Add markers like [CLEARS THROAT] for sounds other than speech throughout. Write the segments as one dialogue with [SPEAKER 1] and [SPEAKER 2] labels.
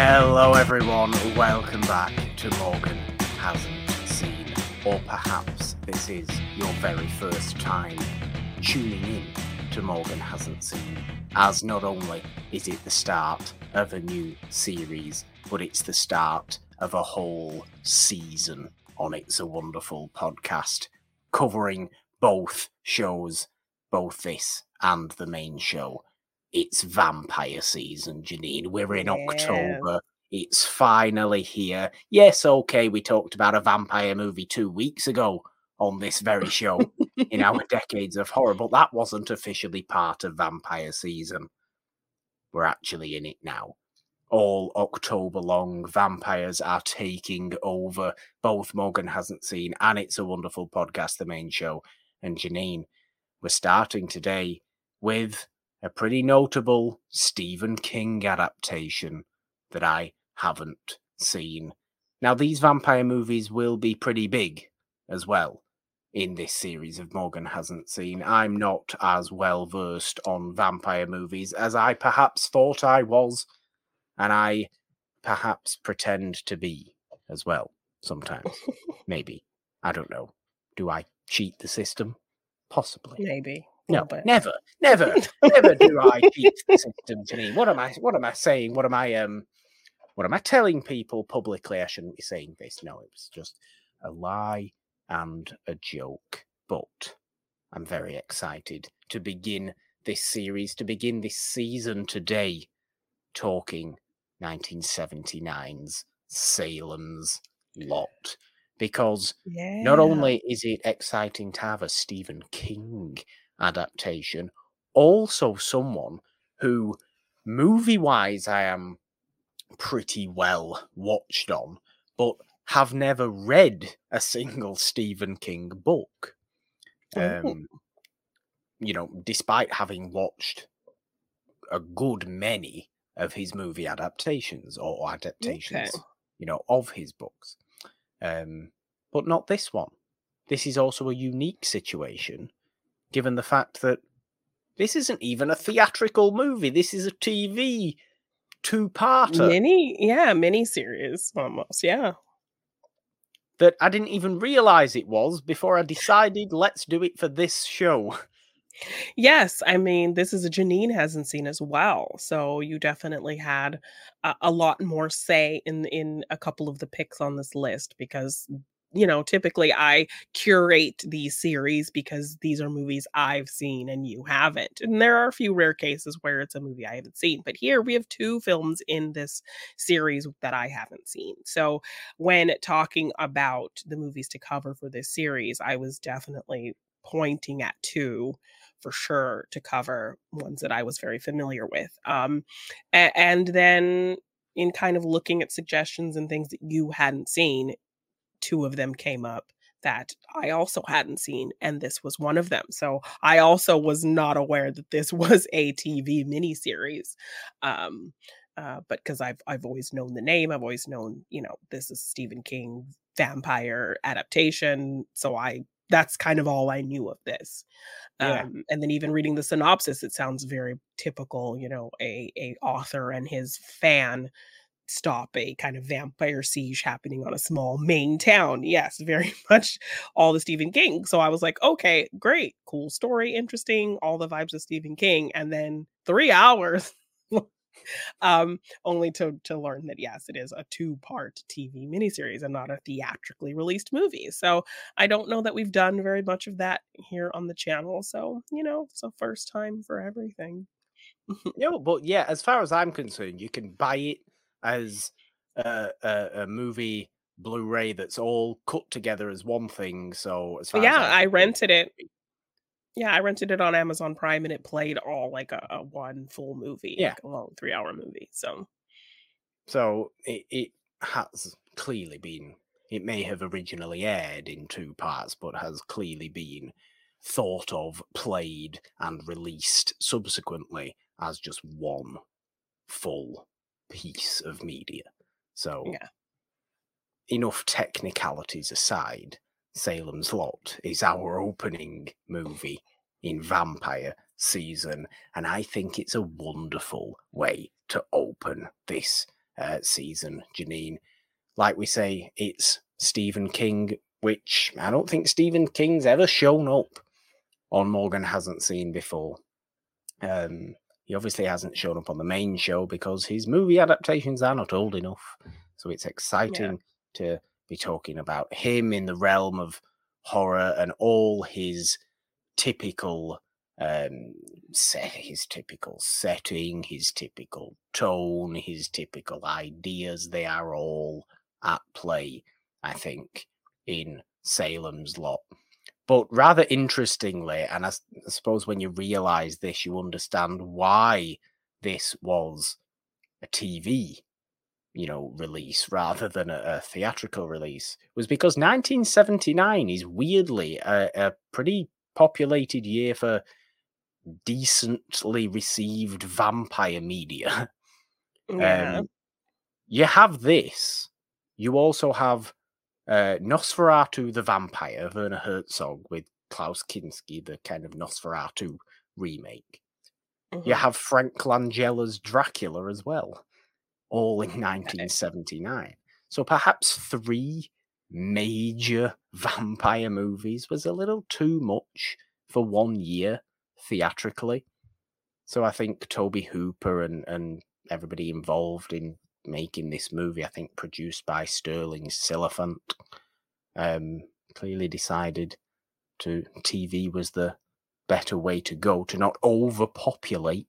[SPEAKER 1] Hello, everyone. Welcome back to Morgan Hasn't Seen, or perhaps this is your very first time tuning in to Morgan Hasn't Seen, as not only is it the start of a new series, but it's the start of a whole season on It's a Wonderful podcast, covering both shows, both this and the main show. It's vampire season, Jeannine. We're in
[SPEAKER 2] Yeah.
[SPEAKER 1] October. It's finally here. Yes, okay, we talked about a vampire movie two weeks ago on this very show in our [LAUGHS] decades of horror, but that wasn't officially part of vampire season. We're actually in it now. All October long, vampires are taking over. Both Morgan hasn't seen, and it's a wonderful podcast, the main show. And Jeannine, we're starting today with a pretty notable Stephen King adaptation that I haven't seen. Now, these vampire movies will be pretty big as well in this series of Morgan hasn't seen. I'm not as well versed on vampire movies as I perhaps thought I was, and I perhaps pretend to be as well sometimes. [LAUGHS] Maybe. I don't know. Do I cheat the system? Possibly.
[SPEAKER 2] Maybe.
[SPEAKER 1] No,
[SPEAKER 2] bit.
[SPEAKER 1] never, never, never do I [LAUGHS] cheat the system, Jeannine. What am I? What am I saying? What am I? Um, what am I telling people publicly? I shouldn't be saying this. No, it was just a lie and a joke. But I'm very excited to begin this series, to begin this season today, talking 1979's Salem's Lot, because
[SPEAKER 2] Yeah.
[SPEAKER 1] not only is it exciting to have a Stephen King adaptation, also someone who, movie wise, I am pretty well watched on, but have never read a single Stephen King book.
[SPEAKER 2] Oh.
[SPEAKER 1] Um, you know, despite having watched a good many of his movie adaptations or adaptations,
[SPEAKER 2] Okay.
[SPEAKER 1] you know, of his books. Um, but not this one. This is also a unique situation, given the fact that this isn't even a theatrical movie. This is a TV two-parter
[SPEAKER 2] Mini, yeah, mini series almost. Yeah.
[SPEAKER 1] that I didn't even realize it was before I decided let's do it for this show.
[SPEAKER 2] Yes, I mean, this is a Jeannine hasn't seen as well. So you definitely had a, a lot more say in in a couple of the picks on this list because you know, typically I curate these series because these are movies I've seen and you haven't. And there are a few rare cases where it's a movie I haven't seen. But here we have two films in this series that I haven't seen. So when talking about the movies to cover for this series, I was definitely pointing at two for sure to cover ones that I was very familiar with. Um, a- and then in kind of looking at suggestions and things that you hadn't seen, two of them came up that I also hadn't seen, and this was one of them. So I also was not aware that this [LAUGHS] was a TV miniseries. Um, uh, but because I've I've always known the name, I've always known, you know, this is Stephen King vampire adaptation. So I that's kind of all I knew of this.
[SPEAKER 1] Yeah.
[SPEAKER 2] Um, and then even reading the synopsis, it sounds very typical, you know, a a author and his fan stop a kind of vampire siege happening on a small Maine town. Yes, very [LAUGHS] much all the Stephen King. So I was like, okay, great, cool story, interesting, all the vibes of Stephen King. And then three [LAUGHS] hours. [LAUGHS] um only to to learn that yes it is a two-part tv miniseries and not a theatrically released movie so i don't know that we've done very much of that here on the channel so you know it's a first time for everything
[SPEAKER 1] No, but yeah, as far as I'm concerned, you can buy it as a, a, a movie Blu-ray that's all cut together as one thing. So as far
[SPEAKER 2] yeah
[SPEAKER 1] as I'm
[SPEAKER 2] i rented it yeah i rented it on amazon prime and it played all like a, a one full movie
[SPEAKER 1] Yeah.
[SPEAKER 2] like a long three hour movie so
[SPEAKER 1] So it, it has clearly been. It may have originally aired in two parts, but has clearly been thought of, played, and released subsequently as just one full piece of media. So,
[SPEAKER 2] Yeah.
[SPEAKER 1] enough technicalities aside, Salem's Lot is our opening movie in vampire season, and I think it's a wonderful way to open this uh, season, Jeannine. Like we say, it's Stephen King, which I don't think Stephen King's ever shown up on Morgan Hasn't Seen before. Um, he obviously hasn't shown up on the main show because his movie adaptations are not old enough. So it's exciting yeah. to be talking about him in the realm of horror and all his typical um set his typical setting his typical tone his typical ideas they are all at play i think in salem's lot but rather interestingly and I, I suppose when you realize this you understand why this was a tv you know release rather than a, a theatrical release was because 1979 is weirdly a, a pretty populated year for decently received vampire media. [LAUGHS] Yeah. Um, you have this. You also have uh, Nosferatu the Vampire, Werner Herzog with Klaus Kinski, the kind of Nosferatu remake. Mm-hmm. You have Frank Langella's Dracula as well, all in 1979. So perhaps three major [LAUGHS] vampire movies was a little too much for one year theatrically. So I think Tobe Hooper and, and everybody involved in making this movie, I think produced by Stirling Silliphant, um, clearly decided to TV was the better way to go to not overpopulate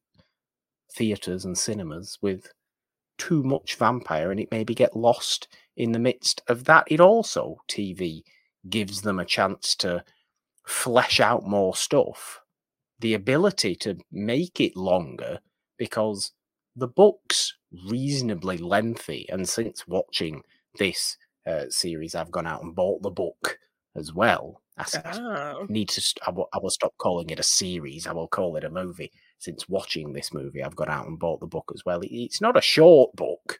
[SPEAKER 1] theatres and cinemas with too much vampire and it maybe get lost in the midst of that. It also, TV, gives them a chance to flesh out more stuff the ability to make it longer because the book's reasonably lengthy. And since watching this uh, series, I've gone out and bought the book as well. I oh. need to. St- I, will, stop calling it a series. I will call it a movie. Since watching this movie, I've gone out and bought the book as well. It's not a short book,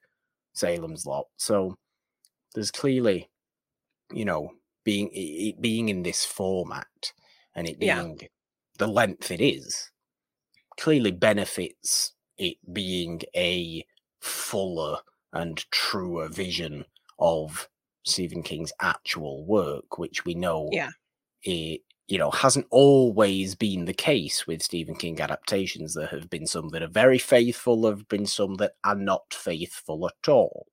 [SPEAKER 1] Salem's Lot. So there's clearly, you know, being it being in this format and it being yeah the length it is clearly benefits it being a fuller and truer vision of Stephen King's actual work, which we know
[SPEAKER 2] yeah.
[SPEAKER 1] it you know hasn't always been the case with Stephen King adaptations. There have been some that are very faithful, there have been some that are not faithful at all.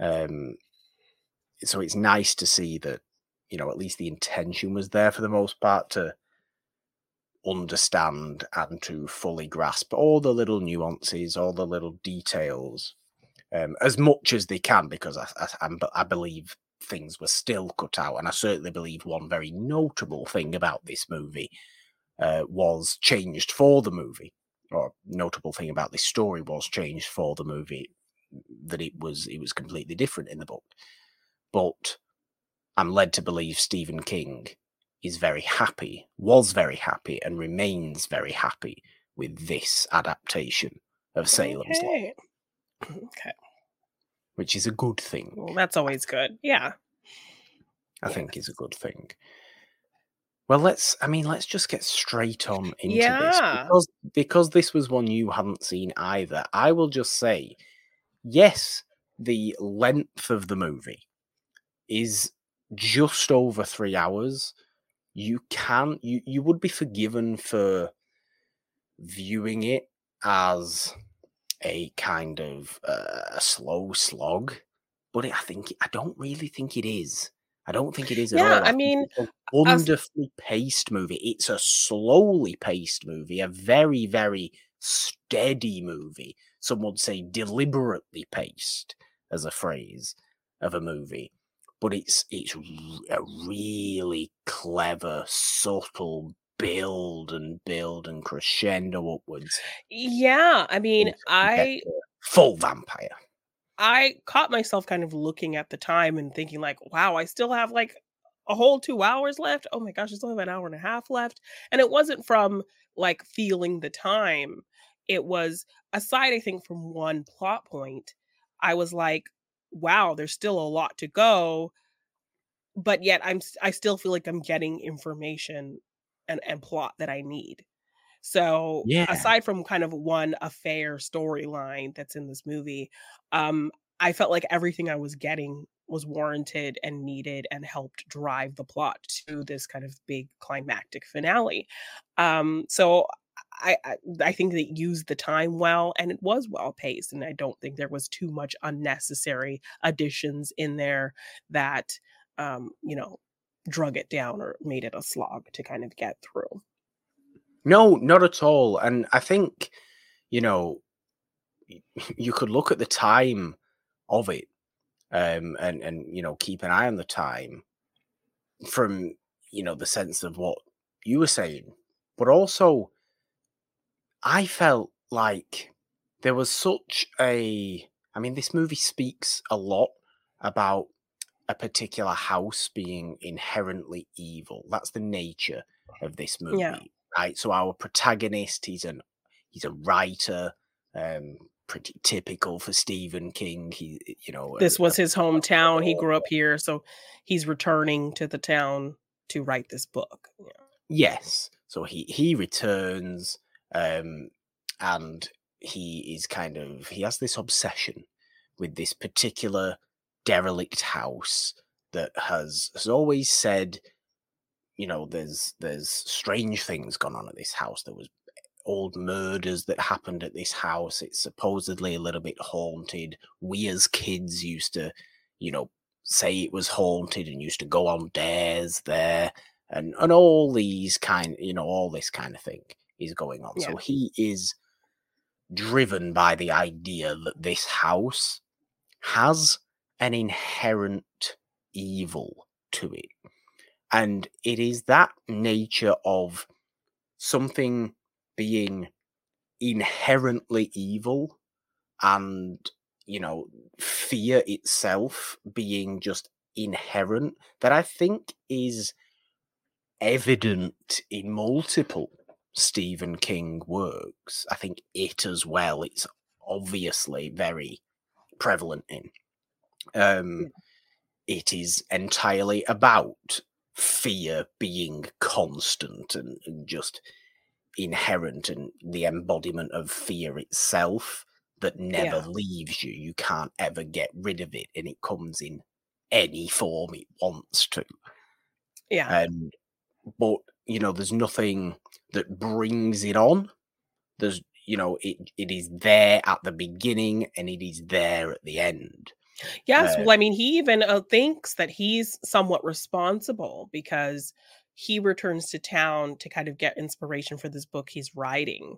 [SPEAKER 1] Um so it's nice to see that, you know, at least the intention was there for the most part to understand and to fully grasp all the little nuances, all the little details, um, as much as they can, because I, I, I believe things were still cut out. And I certainly believe one very notable thing about this movie uh, was changed for the movie, or notable thing about this story was changed for the movie, that it was it was completely different in the book. But I'm led to believe Stephen King is very happy, was very happy, and remains very happy with this adaptation of Salem's okay.
[SPEAKER 2] Lot. [CLEARS THROAT] Okay.
[SPEAKER 1] Which is a good thing.
[SPEAKER 2] Well, that's always good. Yeah.
[SPEAKER 1] I yes. think is a good thing. Well, let's. I mean, let's just get straight on into yeah. this because because this was one you hadn't seen either. I will just say, yes, the length of the movie is just over three hours, you can you you would be forgiven for viewing it as a kind of uh, a slow slog, but I think I don't really think it is. I don't think it is at
[SPEAKER 2] yeah,
[SPEAKER 1] all. I,
[SPEAKER 2] I mean,
[SPEAKER 1] wonderfully paced movie. It's a slowly paced movie, a very very steady movie. Some would say deliberately paced as a phrase of a movie but it's it's a really clever, subtle build and build and crescendo upwards.
[SPEAKER 2] Yeah, I mean, I
[SPEAKER 1] full vampire.
[SPEAKER 2] I caught myself kind of looking at the time and thinking like, wow, I still have like a whole 2 hours left. Oh my gosh, I still have an hour and a half left. And it wasn't from like feeling the time. It was aside I think from one plot point, I was like, wow, there's still a lot to go, but yet I'm I still feel like I'm getting information and and plot that I need. So,
[SPEAKER 1] Yeah.
[SPEAKER 2] aside from kind of one affair storyline that's in this movie, um, I felt like everything I was getting was warranted and needed and helped drive the plot to this kind of big climactic finale. Um, so I, I think they used the time well and it was well paced and I don't think there was too much unnecessary additions in there that um, you know, drug it down or made it a slog to kind of get through.
[SPEAKER 1] No, not at all. And I think, you know, [LAUGHS] you could look at the time of it um, and, and, you know, keep an eye on the time from, you know, the sense of what you were saying. But also, I felt like there was such a. I mean, this movie speaks a lot about a particular house being inherently evil. That's the nature of this movie,
[SPEAKER 2] Yeah.
[SPEAKER 1] right? So our protagonist, he's an he's a writer, um, pretty typical for Stephen King. He, you know,
[SPEAKER 2] This was
[SPEAKER 1] a
[SPEAKER 2] his hometown. He grew up [LAUGHS] here, so he's returning to the town to write this book. Yeah.
[SPEAKER 1] Yes. So he he returns, um, and he is kind of he has this obsession with this particular derelict house that has has always said, you know, there's there's strange things gone on at this house. There was old murders that happened at this house. It's supposedly a little bit haunted. We as kids used to, you know, say it was haunted and used to go on dares there and and all these kind you know all this kind of thing is going on
[SPEAKER 2] Yeah.
[SPEAKER 1] so he is driven by the idea that this house has an inherent evil to it and it is that nature of something being inherently evil and you know fear itself being just inherent that i think is evident in multiple Stephen King works. I think it as well, it's obviously very prevalent in. Um, it is entirely about fear being constant and, and just inherent and the embodiment of fear itself that never
[SPEAKER 2] Yeah.
[SPEAKER 1] leaves you. You can't ever get rid of it, and it comes in any form it wants to.
[SPEAKER 2] Yeah.
[SPEAKER 1] And but you know, there's nothing that brings it on. There's you know, it it is there at the beginning and it is there at the end.
[SPEAKER 2] Yes,
[SPEAKER 1] Uh,
[SPEAKER 2] well, I mean, he even uh, thinks that he's somewhat responsible because he returns to town to kind of get inspiration for this book he's writing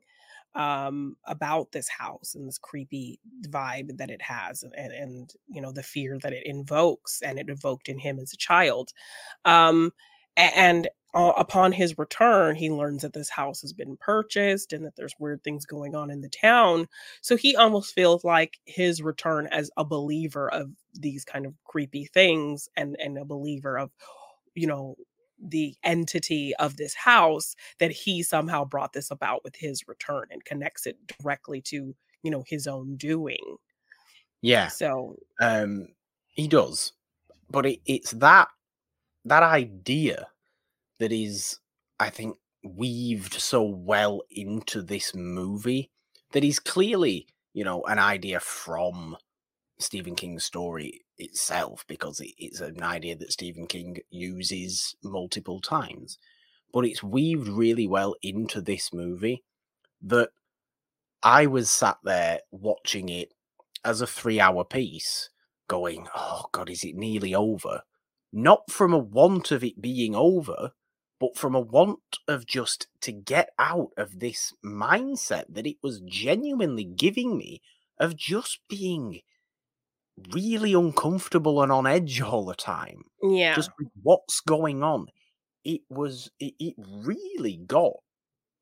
[SPEAKER 2] um about this house and this creepy vibe that it has and, and you know the fear that it invokes and it evoked in him as a child um and uh, upon his return he learns that this house has been purchased and that there's weird things going on in the town. So he almost feels like his return as a believer of these kind of creepy things and and a believer of you know the entity of this house that he somehow brought this about with his return and connects it directly to you know his own doing.
[SPEAKER 1] Yeah,
[SPEAKER 2] so
[SPEAKER 1] um, he does, but it, it's that that idea that is, I think, weaved so well into this movie that is clearly, you know, an idea from Stephen King's story itself because it's an idea that Stephen King uses multiple times, but it's weaved really well into this movie that I was sat there watching it as a three hour piece, going, Oh God, is it nearly over? Not from a want of it being over, but from a want of just to get out of this mindset that it was genuinely giving me of just being really uncomfortable and on edge all the time.
[SPEAKER 2] yeah
[SPEAKER 1] Just what's going on. It was, it, it really got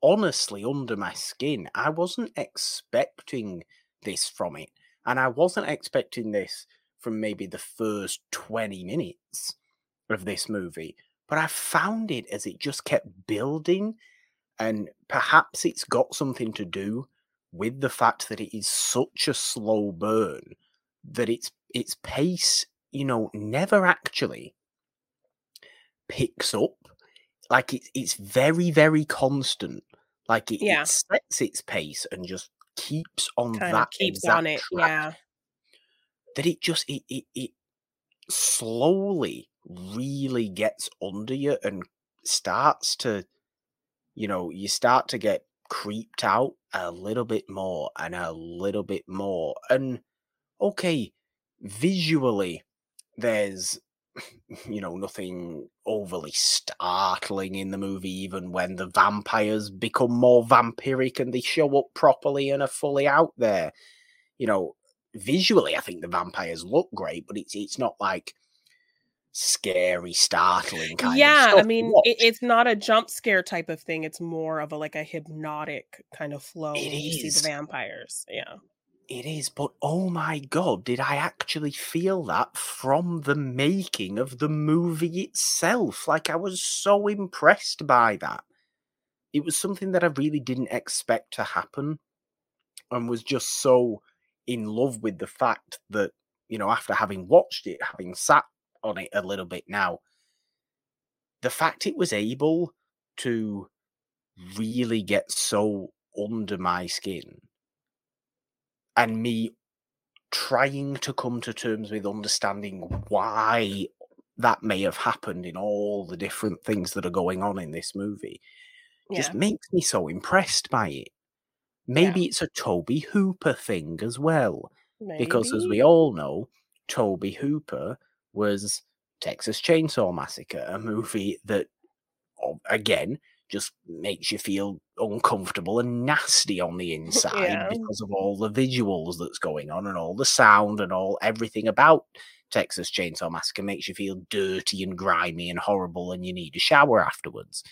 [SPEAKER 1] honestly under my skin. I wasn't expecting this from it. And I wasn't expecting this from maybe the first 20 minutes of this movie. But I found it as it just kept building. And perhaps it's got something to do with the fact that it is such a slow burn that its its pace, you know, never actually picks up. Like it's it's very, very constant Like it,
[SPEAKER 2] Yeah.
[SPEAKER 1] it sets its pace and just keeps on
[SPEAKER 2] Kind
[SPEAKER 1] that
[SPEAKER 2] keeps on it.
[SPEAKER 1] track
[SPEAKER 2] Yeah.
[SPEAKER 1] that it just it it, it slowly really gets under you and starts to you know you start to get creeped out a little bit more and a little bit more. And okay visually there's [LAUGHS] you know nothing overly startling in the movie even when the vampires become more vampiric and they show up properly and are fully out there. You know visually i think the vampires look great but it's it's not like scary startling kind of
[SPEAKER 2] Yeah, I mean, it, it's not a jump scare type of thing. It's more of a like a hypnotic kind of flow
[SPEAKER 1] it
[SPEAKER 2] you see the vampires. Yeah.
[SPEAKER 1] It is, but oh my god, did I actually feel that from the making of the movie itself? Like, I was so impressed by that. It was something that I really didn't expect to happen and was just so in love with the fact that, you know, after having watched it, having sat on it a little bit now, the fact it was able to really get so under my skin and me trying to come to terms with understanding why that may have happened in all the different things that are going on in this movie just makes me so impressed by it.
[SPEAKER 2] Yeah.
[SPEAKER 1] Maybe it's a Tobe Hooper thing as well, because as we all know, Tobe Hooper was Texas Chainsaw Massacre, a movie that, again, just makes you feel uncomfortable and nasty on the [LAUGHS] inside
[SPEAKER 2] Yeah.
[SPEAKER 1] because of all the visuals that's going on and all the sound and all everything about Texas Chainsaw Massacre makes you feel dirty and grimy and horrible and you need a shower afterwards.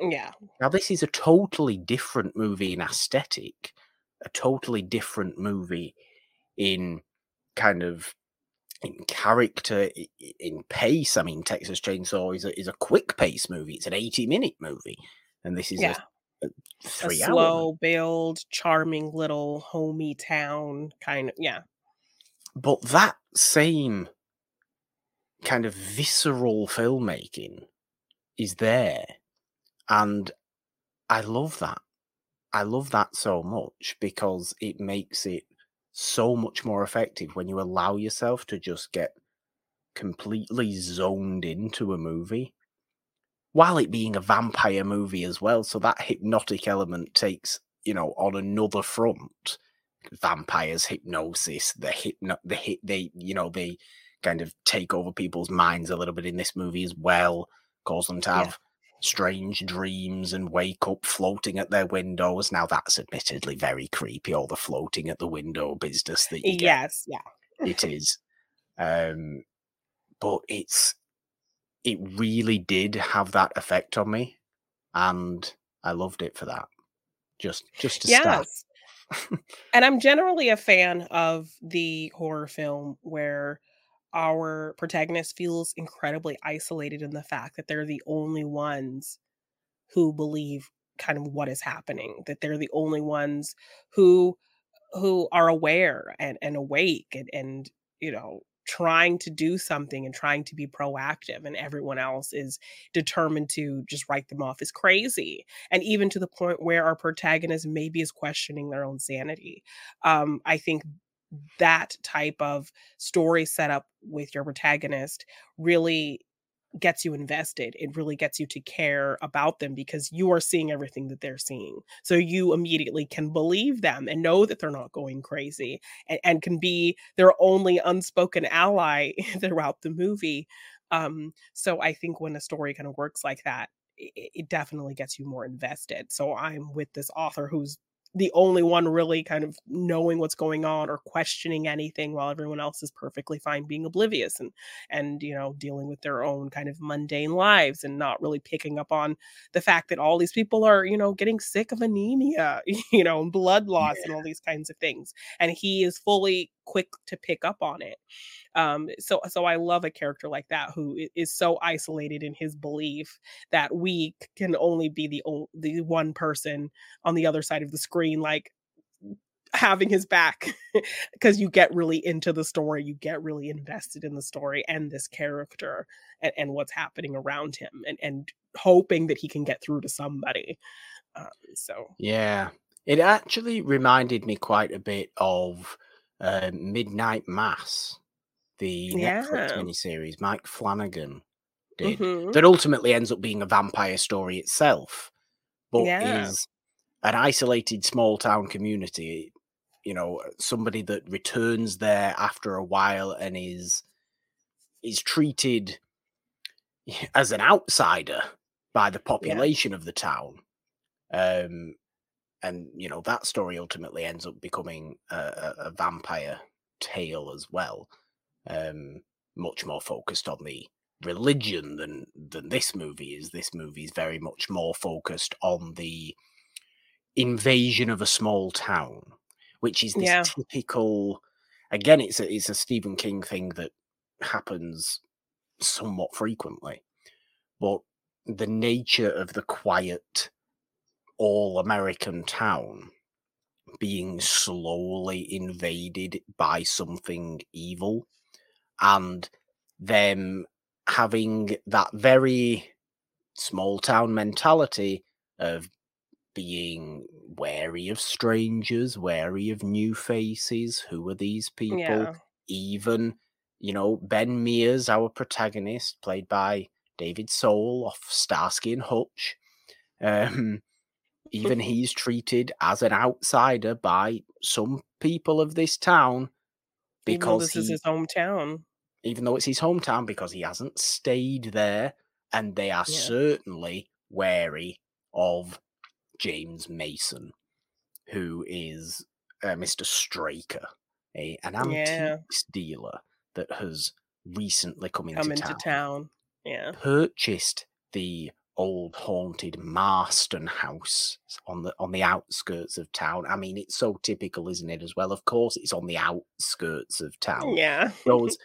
[SPEAKER 2] Yeah.
[SPEAKER 1] Now, this is a totally different movie in aesthetic, a totally different movie in kind of in character, in pace. I mean, Texas Chainsaw is a, is a quick pace movie. It's an 80 minute movie. And this is
[SPEAKER 2] Yeah.
[SPEAKER 1] a, a
[SPEAKER 2] A
[SPEAKER 1] three hour
[SPEAKER 2] slow build, charming little homey town kind of. Yeah.
[SPEAKER 1] But that same kind of visceral filmmaking is there. And I love that. I love that so much because it makes it so much more effective when you allow yourself to just get completely zoned into a movie while it being a vampire movie as well. So that hypnotic element takes, you know, on another front. Vampires, hypnosis, the hypno, the hit, they, you know, they kind of take over people's minds a little bit in this movie as well, cause them to have strange dreams and wake up floating at their windows. Now that's admittedly very creepy, all the floating at the window business that you get
[SPEAKER 2] Yes. Yeah.
[SPEAKER 1] it is. Um, but it's it really did have that effect on me, and I loved it for that. Just just to start.
[SPEAKER 2] And I'm generally a fan of the horror film where our protagonist feels incredibly isolated in the fact that they're the only ones who believe kind of what is happening, that they're the only ones who who are aware and, and awake and, and you know trying to do something and trying to be proactive and everyone else is determined to just write them off as crazy and even to the point where our protagonist maybe is questioning their own sanity. Um i think that type of story setup with your protagonist really gets you invested. It really gets you to care about them because you are seeing everything that they're seeing. So you immediately can believe them and know that they're not going crazy and, and can be their only unspoken ally [LAUGHS] throughout the movie. Um, so I think when a story kind of works like that, it, it definitely gets you more invested. So I'm with this author who's the only one really kind of knowing what's going on or questioning anything while everyone else is perfectly fine being oblivious and and you know dealing with their own kind of mundane lives and not really picking up on the fact that all these people are you know getting sick of anemia [LAUGHS] you know and blood loss and all these kinds of things and he is fully quick to pick up on it um so so i love a character like that who is so isolated in his belief that we can only be the the one person on the other side of the screen like having his back [LAUGHS] because you get really into the story you get really invested in the story and this character and, and what's happening around him and and hoping that he can get through to somebody um, so.
[SPEAKER 1] Yeah it actually reminded me quite a bit of uh, midnight mass the
[SPEAKER 2] yeah.
[SPEAKER 1] netflix miniseries mike flanagan did
[SPEAKER 2] hmm
[SPEAKER 1] that ultimately ends up being a vampire story itself but
[SPEAKER 2] yeah.
[SPEAKER 1] is an isolated small town community you know somebody that returns there after a while and is is treated [LAUGHS] as an outsider by the
[SPEAKER 2] yeah.
[SPEAKER 1] population of the town um and you know that story ultimately ends up becoming a, a, a vampire tale as well um much more focused on the religion than than this movie is. This movie is very much more focused on the invasion of a small town which is this
[SPEAKER 2] yeah.
[SPEAKER 1] typical again it's a it's a Stephen King thing that happens somewhat frequently but the nature of the quiet all American town being slowly invaded by something evil and them having that very small town mentality of being wary of strangers, wary of new faces. Who are these people?
[SPEAKER 2] yeah
[SPEAKER 1] Even, you know, Ben Mears, our protagonist, played by David Soul off Starsky and Hutch. Um, even [LAUGHS] he's treated as an outsider by some people of this town because
[SPEAKER 2] this is his hometown
[SPEAKER 1] even though it's his hometown because he hasn't stayed there and they are
[SPEAKER 2] yeah
[SPEAKER 1] certainly wary of James Mason who is uh, Mr. Straker a an
[SPEAKER 2] yeah
[SPEAKER 1] dealer that has recently come into
[SPEAKER 2] come into
[SPEAKER 1] town
[SPEAKER 2] town yeah
[SPEAKER 1] purchased the old haunted Marston house on the on the outskirts of town. I mean, it's so typical, isn't it? As well, of course, it's on the outskirts of town.
[SPEAKER 2] yeah
[SPEAKER 1] Those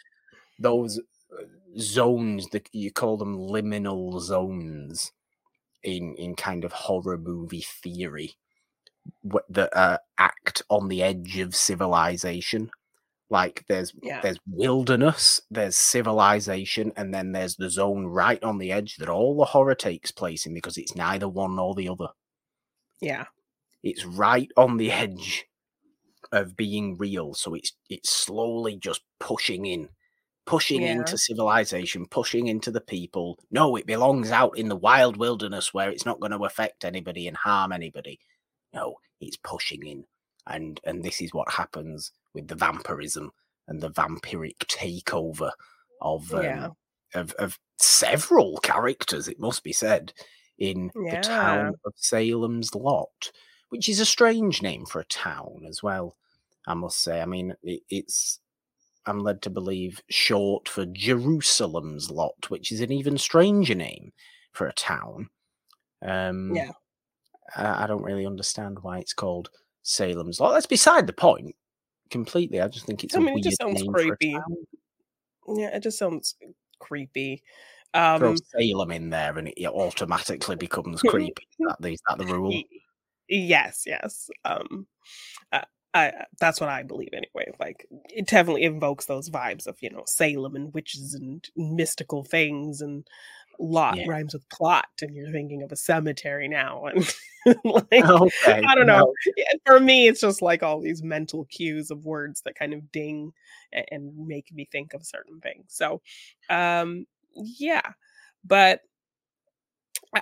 [SPEAKER 1] those uh, zones that you call them liminal zones in in kind of horror movie theory that uh, act on the edge of civilization. Like there's
[SPEAKER 2] yeah.
[SPEAKER 1] there's wilderness there's civilization and then there's the zone right on the edge that all the horror takes place in because it's neither one nor the other.
[SPEAKER 2] Yeah.
[SPEAKER 1] It's right on the edge of being real so it's it's slowly just pushing in pushing
[SPEAKER 2] yeah.
[SPEAKER 1] into civilization pushing into the people. No it belongs out in the wild wilderness where it's not going to affect anybody and harm anybody. No it's pushing in. And and this is what happens with the vampirism and the vampiric takeover of
[SPEAKER 2] yeah.
[SPEAKER 1] um of, of several characters it must be said in the town of salem's lot which is a strange name for a town as well i must say. I mean it, it's i'm led to believe short for jerusalem's lot which is an even stranger name for a town um
[SPEAKER 2] yeah
[SPEAKER 1] I, I don't really understand why it's called Salem's Lot. That's beside the point completely. I just think it's
[SPEAKER 2] i
[SPEAKER 1] a
[SPEAKER 2] mean it just sounds
[SPEAKER 1] name
[SPEAKER 2] creepy yeah it just sounds creepy
[SPEAKER 1] Throw
[SPEAKER 2] um
[SPEAKER 1] Salem in there and it automatically becomes [LAUGHS] creepy. Is that the, is that the rule?
[SPEAKER 2] yes yes um I, that's what I believe anyway. Like it definitely invokes those vibes of you know Salem and witches and mystical things, and lot
[SPEAKER 1] Yeah.
[SPEAKER 2] rhymes with plot, and you're thinking of a cemetery now. And [LAUGHS] [LAUGHS] like
[SPEAKER 1] Okay.
[SPEAKER 2] I don't know.
[SPEAKER 1] well,
[SPEAKER 2] For me, it's just like all these mental cues of words that kind of ding a- and make me think of certain things. So, um, yeah, but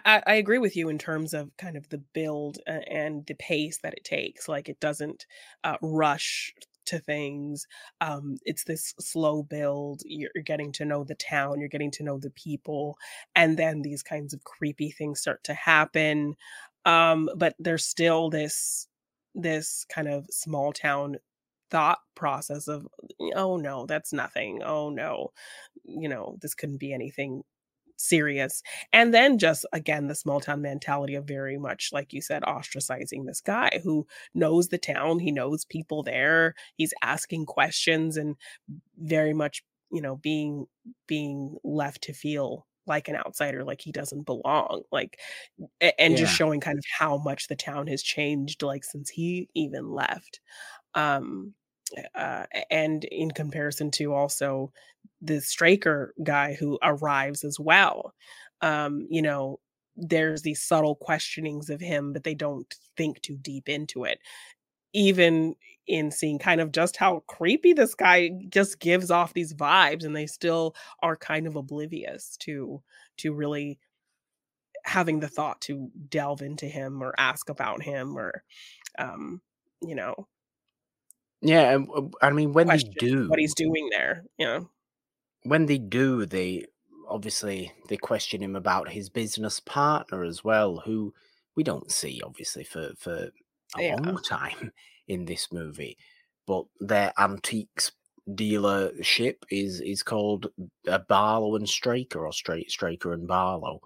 [SPEAKER 2] I, I agree with you in terms of kind of the build and the pace that it takes. Like it doesn't uh, rush to things. Um, it's this slow build. You're, you're getting to know the town. You're getting to know the people, and then these kinds of creepy things start to happen. Um, but there's still this this kind of small town thought process of oh no that's nothing oh no you know this couldn't be anything serious and then just again the small town mentality of very much like you said ostracizing this guy who knows the town he knows people there he's asking questions and very much you know being being left to feel like an outsider, like he doesn't belong, like, and
[SPEAKER 1] Yeah.
[SPEAKER 2] just showing kind of how much the town has changed, like since he even left. Um, uh, and in comparison to also the Straker guy who arrives as well, um, you know, there's these subtle questionings of him, but they don't think too deep into it. Even in seeing kind of just how creepy this guy just gives off these vibes, and they still are kind of oblivious to to really having the thought to delve into him or ask about him or um, you know,
[SPEAKER 1] Yeah, I mean when they do,
[SPEAKER 2] what he's doing there, you know.
[SPEAKER 1] when they do, they obviously they question him about his business partner as well, who we don't see obviously for for a
[SPEAKER 2] Yeah.
[SPEAKER 1] long [LAUGHS] time in this movie. But their antiques dealership is is called uh, Barlow and Straker or Straight Straker and Barlow.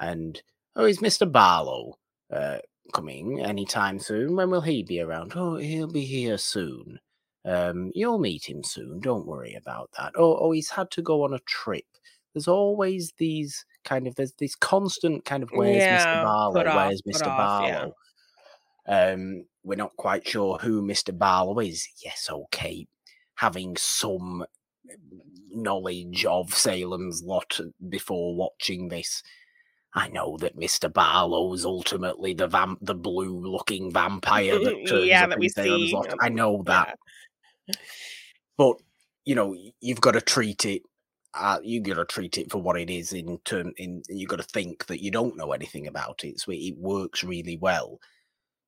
[SPEAKER 1] And oh, is Mister Barlow uh, coming anytime soon? When will he be around? Oh, he'll be here soon. Um, you'll meet him soon. Don't worry about that. Oh, oh, he's had to go on a trip. There's always these kind of there's this constant kind of where's Mr. Barlow?
[SPEAKER 2] off,
[SPEAKER 1] Where's Mr.
[SPEAKER 2] off, yeah.
[SPEAKER 1] Barlow? Um, we're not quite sure who Mr. Barlow is. Yes, okay. Having some knowledge of Salem's lot before watching this, I know that Mr. Barlow's ultimately the vamp, the blue-looking vampire that [LAUGHS] turns
[SPEAKER 2] yeah,
[SPEAKER 1] up
[SPEAKER 2] that we see.
[SPEAKER 1] I know that,
[SPEAKER 2] Yeah.
[SPEAKER 1] but you know, you've got to treat it. Uh, you got to treat it for what it is. In term, in you got to think that you don't know anything about it, so it, it works really well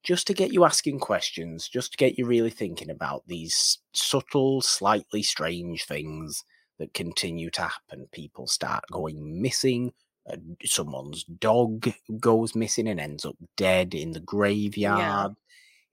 [SPEAKER 1] just to get you asking questions, just to get you really thinking about these subtle, slightly strange things that continue to happen. People start going missing. Uh, someone's dog goes missing and ends up dead in the graveyard.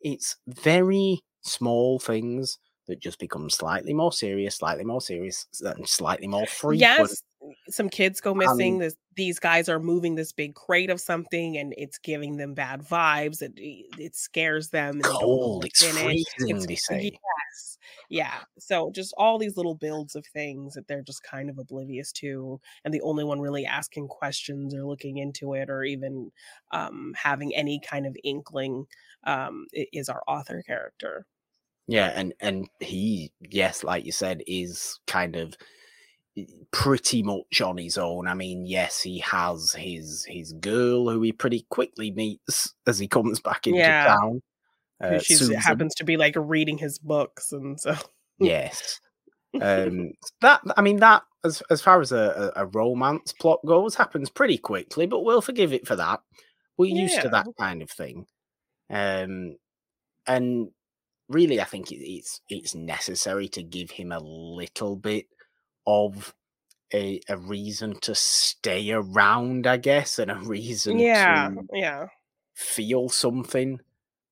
[SPEAKER 1] It's very small things that just becomes slightly more serious, slightly more serious, and slightly more frequent.
[SPEAKER 2] Yes, some kids go missing.
[SPEAKER 1] Um,
[SPEAKER 2] this these guys are moving this big crate of something, and it's giving them bad vibes. It it scares them. And they don't know
[SPEAKER 1] cold, it's
[SPEAKER 2] in it. It's
[SPEAKER 1] they say.
[SPEAKER 2] yes, yeah. So just all these little builds of things that they're just kind of oblivious to, and the only one really asking questions or looking into it or even um, having any kind of inkling um, is our author character.
[SPEAKER 1] Yeah, and and he, yes, like you said, is kind of eh, pretty much on his own. I mean, yes, he has his his girl who he pretty quickly meets as he comes back into
[SPEAKER 2] Yeah.
[SPEAKER 1] town. Uh,
[SPEAKER 2] She happens to be like reading his books, and so
[SPEAKER 1] yes. [LAUGHS] Um, that I mean that as as far as a, a, a romance plot goes happens pretty quickly, but we'll forgive it for that. We're used to that kind of thing. Um, and really, I think it's it's necessary to give him a little bit of a a reason to stay around, I guess, and a reason
[SPEAKER 2] yeah,
[SPEAKER 1] to
[SPEAKER 2] yeah.
[SPEAKER 1] feel something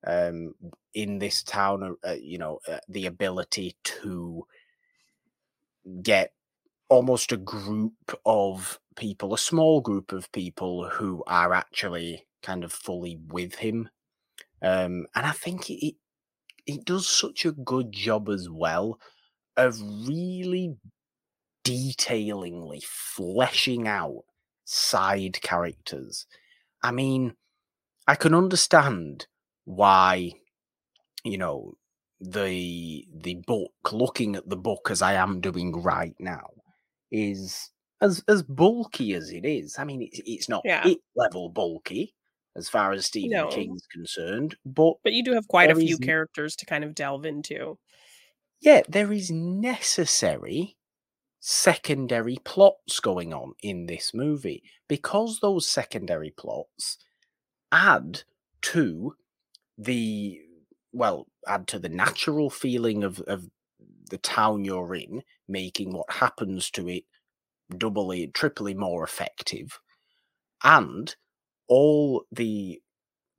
[SPEAKER 1] um in this town uh, uh, you know uh, the ability to get almost a group of people a small group of people who are actually kind of fully with him um and i think it it, does such a good job as well of really detailingly fleshing out side characters i mean I can understand why, you know, the the book, looking at the book as I am doing right now, is as as bulky as it is. I mean, it's it's not
[SPEAKER 2] Yeah.
[SPEAKER 1] it level bulky as far as Stephen
[SPEAKER 2] No.
[SPEAKER 1] King's concerned, but
[SPEAKER 2] But you do have quite a few characters to kind of delve into.
[SPEAKER 1] yeah, there is necessary secondary plots going on in this movie because those secondary plots add to the well, add to the natural feeling of, of the town you're in, making what happens to it doubly, triply more effective, and all the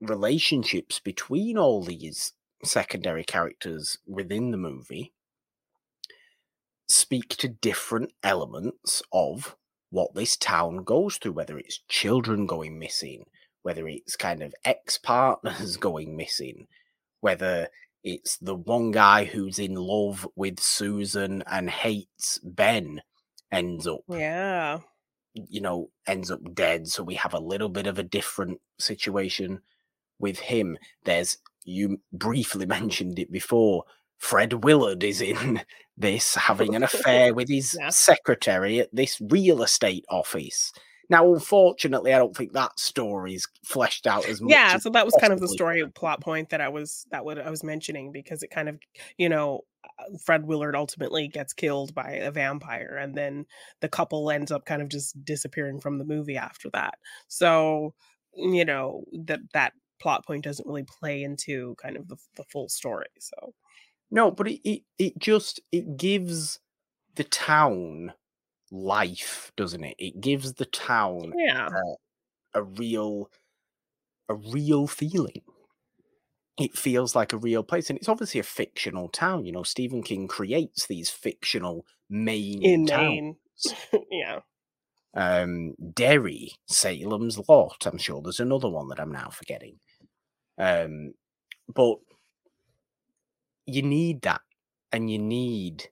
[SPEAKER 1] relationships between all these secondary characters within the movie speak to different elements of what this town goes through, whether it's children going missing, whether it's kind of ex partners [LAUGHS] going missing, whether it's the one guy who's in love with Susan and hates Ben ends up
[SPEAKER 2] Yeah.
[SPEAKER 1] You know, ends up dead. So we have a little bit of a different situation with him. There's, you briefly [LAUGHS] mentioned it before, Fred Willard is in [LAUGHS] this having an affair with [LAUGHS] his yeah. secretary at this real estate office. Now, unfortunately, I don't think that story is fleshed out as much.
[SPEAKER 2] Yeah, so that was kind of the story plot point that I was that what I was mentioning because it kind of, you know, Uh, Fred Willard ultimately gets killed by a vampire, and then the couple ends up kind of just disappearing from the movie after that. So, you know, that that plot point doesn't really play into kind of the, the full story. So,
[SPEAKER 1] no, but it, it it just it gives the town life, doesn't it? It gives the town
[SPEAKER 2] yeah.
[SPEAKER 1] a, a real a real feeling. It feels like a real place, and it's obviously a fictional town. You know, Stephen King creates these fictional main in towns. Maine. [LAUGHS]
[SPEAKER 2] yeah.
[SPEAKER 1] Um, Derry, Salem's Lot. I'm sure there's another one that I'm now forgetting. Um, but you need that, and you need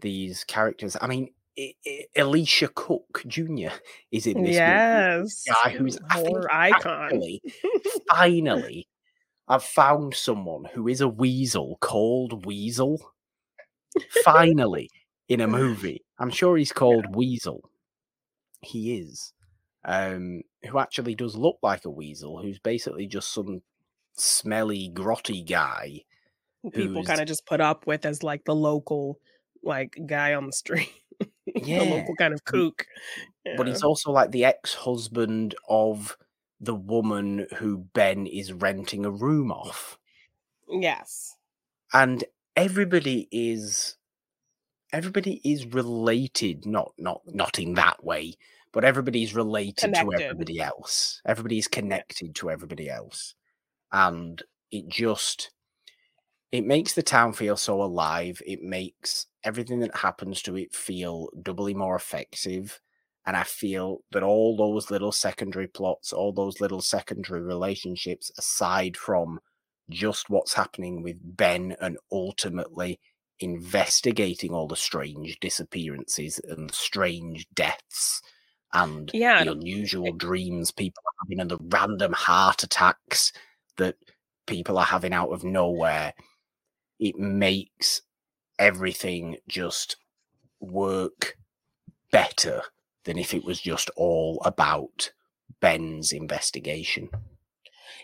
[SPEAKER 1] these characters. I mean, Elisha Cook Jr. is in this.
[SPEAKER 2] Yes,
[SPEAKER 1] guy who's horror icon. Finally, finally, I've found someone who is a weasel called Weasel. Finally, in a movie, I'm sure he's [LAUGHS] called. Weasel. He is, um, who actually does look like a weasel. Who's basically just some smelly, grotty guy.
[SPEAKER 2] People kind of just put up with as like the local like guy on the street [LAUGHS] yeah. the local kind of kook.
[SPEAKER 1] Yeah. But he's also like the ex-husband of the woman who Ben is renting a room off.
[SPEAKER 2] Yes.
[SPEAKER 1] And everybody is everybody is related, not not not in that way, but everybody's related connected. to everybody else. Everybody's connected to everybody else. And it just it makes the town feel so alive. It makes everything that happens to it feel doubly more effective. And I feel that all those little secondary plots, all those little secondary relationships, aside from just what's happening with Ben and ultimately investigating all the strange disappearances and strange deaths and yeah, the unusual it, dreams people are having and the random heart attacks that people are having out of nowhere it makes everything just work better than if it was just all about Ben's investigation.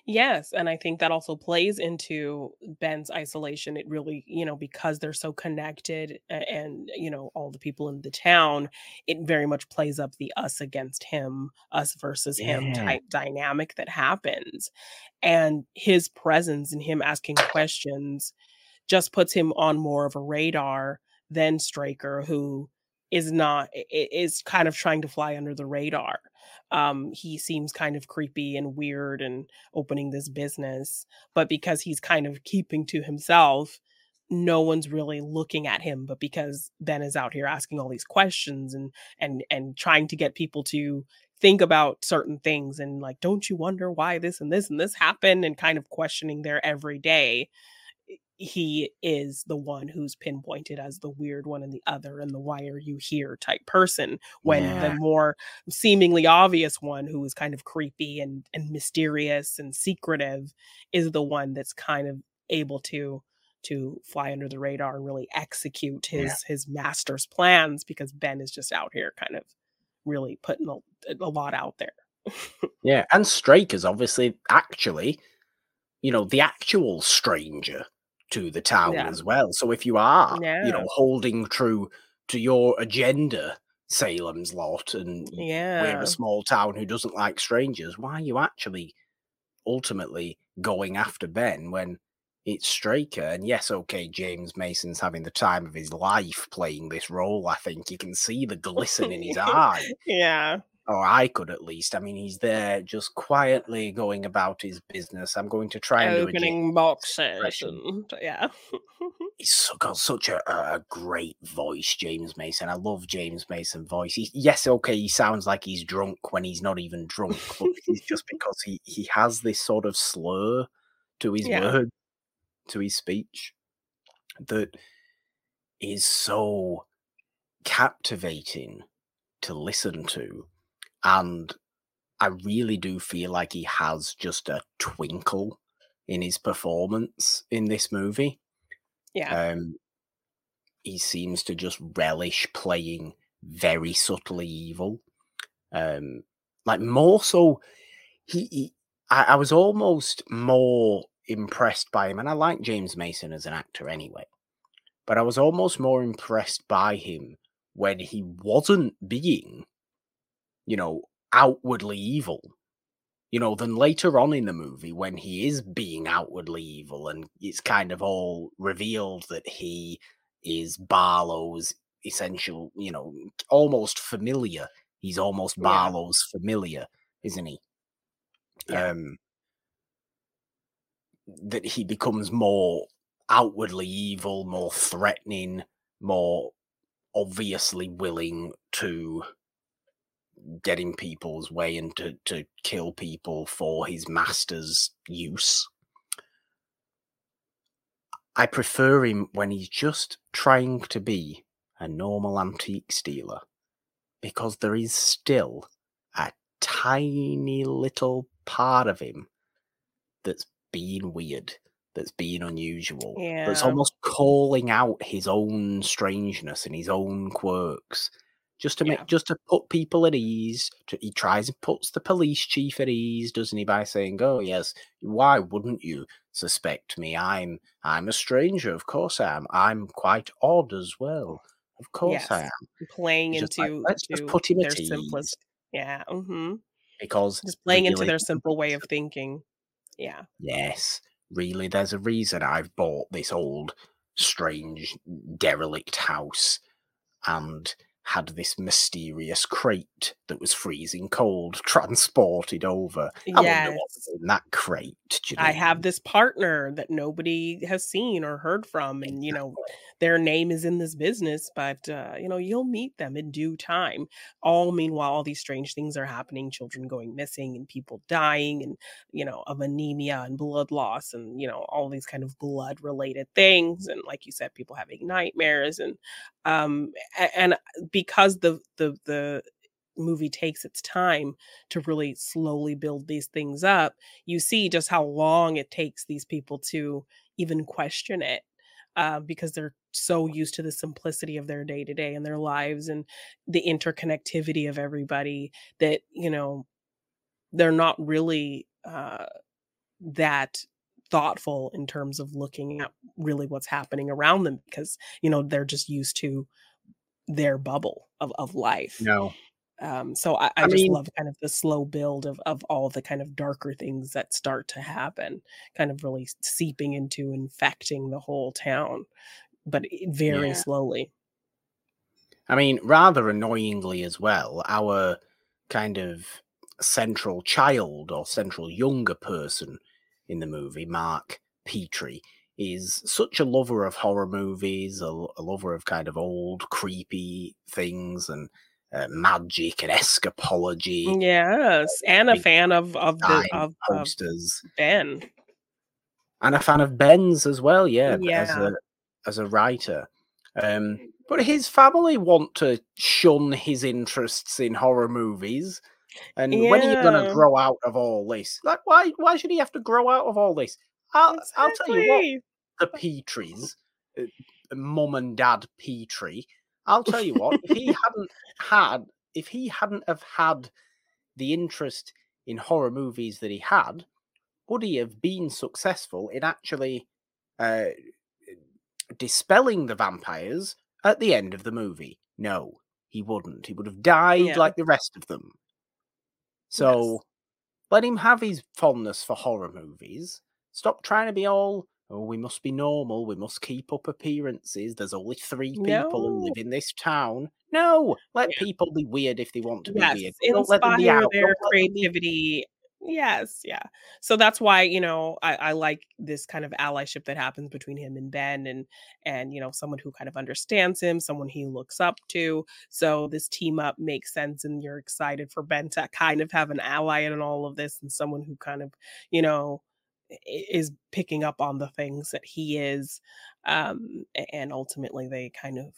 [SPEAKER 2] Yes, and I think that also plays into Ben's isolation. It really, you know, because they're so connected and, you know, all the people in the town, it very much plays up the us against him, us versus yeah. him type dynamic that happens. And his presence and him asking questions just puts him on more of a radar than Straker, who is not is kind of trying to fly under the radar. Um, he seems kind of creepy and weird and opening this business, but because he's kind of keeping to himself, no one's really looking at him. But because Ben is out here asking all these questions and and and trying to get people to think about certain things and like, don't you wonder why this and this and this happened, and kind of questioning their everyday he is the one who's pinpointed as the weird one and the other and the why are you here type person when yeah. the more seemingly obvious one who is kind of creepy and and mysterious and secretive is the one that's kind of able to to fly under the radar and really execute his yeah. his master's plans because Ben is just out here kind of really putting a, a lot out there. [LAUGHS]
[SPEAKER 1] yeah, and Straker's obviously actually, you know, the actual stranger to the town yeah. as well. So if you are, yeah. you know, holding true to your agenda, Salem's lot, and yeah. we're a small town who doesn't like strangers, why are you actually ultimately going after Ben when it's Straker? And yes, okay, James Mason's having the time of his life playing this role. I think you can see the [LAUGHS] glisten in his eye.
[SPEAKER 2] Yeah
[SPEAKER 1] or I could at least. I mean, he's there just quietly going about his business. I'm going to try and
[SPEAKER 2] opening boxes. And, yeah, [LAUGHS]
[SPEAKER 1] he's got such a, a great voice, James Mason. I love James Mason voice. He, yes, okay, he sounds like he's drunk when he's not even drunk, but it's just [LAUGHS] because he he has this sort of slur to his yeah. word, to his speech, that is so captivating to listen to and I really do feel like he has just a twinkle in his performance in this movie.
[SPEAKER 2] Yeah.
[SPEAKER 1] Um, he seems to just relish playing very subtly evil. Um, like more so, he, he I, I was almost more impressed by him, and I like James Mason as an actor anyway. But I was almost more impressed by him when he wasn't being, you know, outwardly evil, you know, than later on in the movie when he is being outwardly evil and it's kind of all revealed that he is Barlow's essential, you know, almost familiar. He's almost
[SPEAKER 2] Yeah.
[SPEAKER 1] Barlow's familiar, isn't he?
[SPEAKER 2] Yeah.
[SPEAKER 1] Um, that he becomes more outwardly evil, more threatening, more obviously willing to get in people's way and to, to kill people for his master's use. I prefer him when he's just trying to be a normal antique stealer because there is still a tiny little part of him that's being weird, that's being unusual, that's almost calling out his own strangeness and his own quirks. Just to make,
[SPEAKER 2] Yeah.
[SPEAKER 1] just to put people at ease. To, he tries and puts the police chief at ease, doesn't he? By saying, "Oh yes, why wouldn't you suspect me? I'm, I'm a stranger. Of course I am. I'm quite odd as well. Of course I am."
[SPEAKER 2] Playing
[SPEAKER 1] He's just like,
[SPEAKER 2] into
[SPEAKER 1] let's just put him
[SPEAKER 2] their
[SPEAKER 1] at ease
[SPEAKER 2] simplest Yeah. hmm
[SPEAKER 1] because
[SPEAKER 2] Just playing into their simple way of thinking. Yeah.
[SPEAKER 1] yes, really, there's a reason I've bought this old, strange, derelict house and had this mysterious crate that was freezing cold [LAUGHS] transported over. I wonder
[SPEAKER 2] Yes.
[SPEAKER 1] what's in that crate. You know
[SPEAKER 2] I have this partner that nobody has seen or heard from, and you know, their name is in this business, but uh, you know, you'll meet them in due time. All meanwhile, all these strange things are happening, children going missing and people dying, and you know, of anemia and blood loss, and you know, all these kind of blood related things, and like you said, people having nightmares, and um, and because the the the movie takes its time to really slowly build these things up you see just how long it takes these people to even question it uh, because they're so used to the simplicity of their day to day and their lives and the interconnectivity of everybody that you know they're not really uh, that thoughtful in terms of looking at really what's happening around them because you know they're just used to their bubble of, of life
[SPEAKER 1] No,
[SPEAKER 2] um, so I, I
[SPEAKER 1] I
[SPEAKER 2] just
[SPEAKER 1] mean,
[SPEAKER 2] love kind of the slow build of of all the kind of darker things that start to happen, kind of really seeping into infecting the whole town, but very
[SPEAKER 1] yeah.
[SPEAKER 2] slowly.
[SPEAKER 1] I mean, rather annoyingly as well, our kind of central child or central younger person in the movie, Mark Petrie, is such a lover of horror movies, a lover of kind of old, creepy things and uh, magic and escapology,
[SPEAKER 2] Yes, and a fan of of the of of
[SPEAKER 1] posters,
[SPEAKER 2] Ben.
[SPEAKER 1] and a fan of Ben's as well. Yeah, b- as
[SPEAKER 2] Yeah,
[SPEAKER 1] a as a writer. Um, but his family want to shun his interests in horror movies. And when are you going to grow out of all this? Like, why? Why should he have to grow out of all this? I'll, I'll tell you what, Petries, uh, mum and dad Petrie. I'll tell you what, if he [LAUGHS] hadn't had, if he hadn't have had the interest in horror movies that he had, would he have been successful in actually uh, dispelling the vampires at the end of the movie? No, he wouldn't. He would have died
[SPEAKER 2] Yeah.
[SPEAKER 1] like the rest of them.
[SPEAKER 2] Yes.
[SPEAKER 1] So let him have his fondness for horror movies. Stop trying to be all, oh, we must be normal. We must keep up appearances. There's only three people who live in this town. No, let
[SPEAKER 2] Yeah.
[SPEAKER 1] people be weird if they want to be
[SPEAKER 2] Yes,
[SPEAKER 1] weird. Don't let them be
[SPEAKER 2] inspire
[SPEAKER 1] out.
[SPEAKER 2] their
[SPEAKER 1] Don't let them be.
[SPEAKER 2] creativity. Yes, yeah. So that's why, you know, I, I like this kind of allyship that happens between him and Ben and and you know, someone who kind of understands him, someone he looks up to. So this team up makes sense and you're excited for Ben to kind of have an ally in all of this and someone who kind of, you know, is picking up on the things that he is. Um, and ultimately they kind of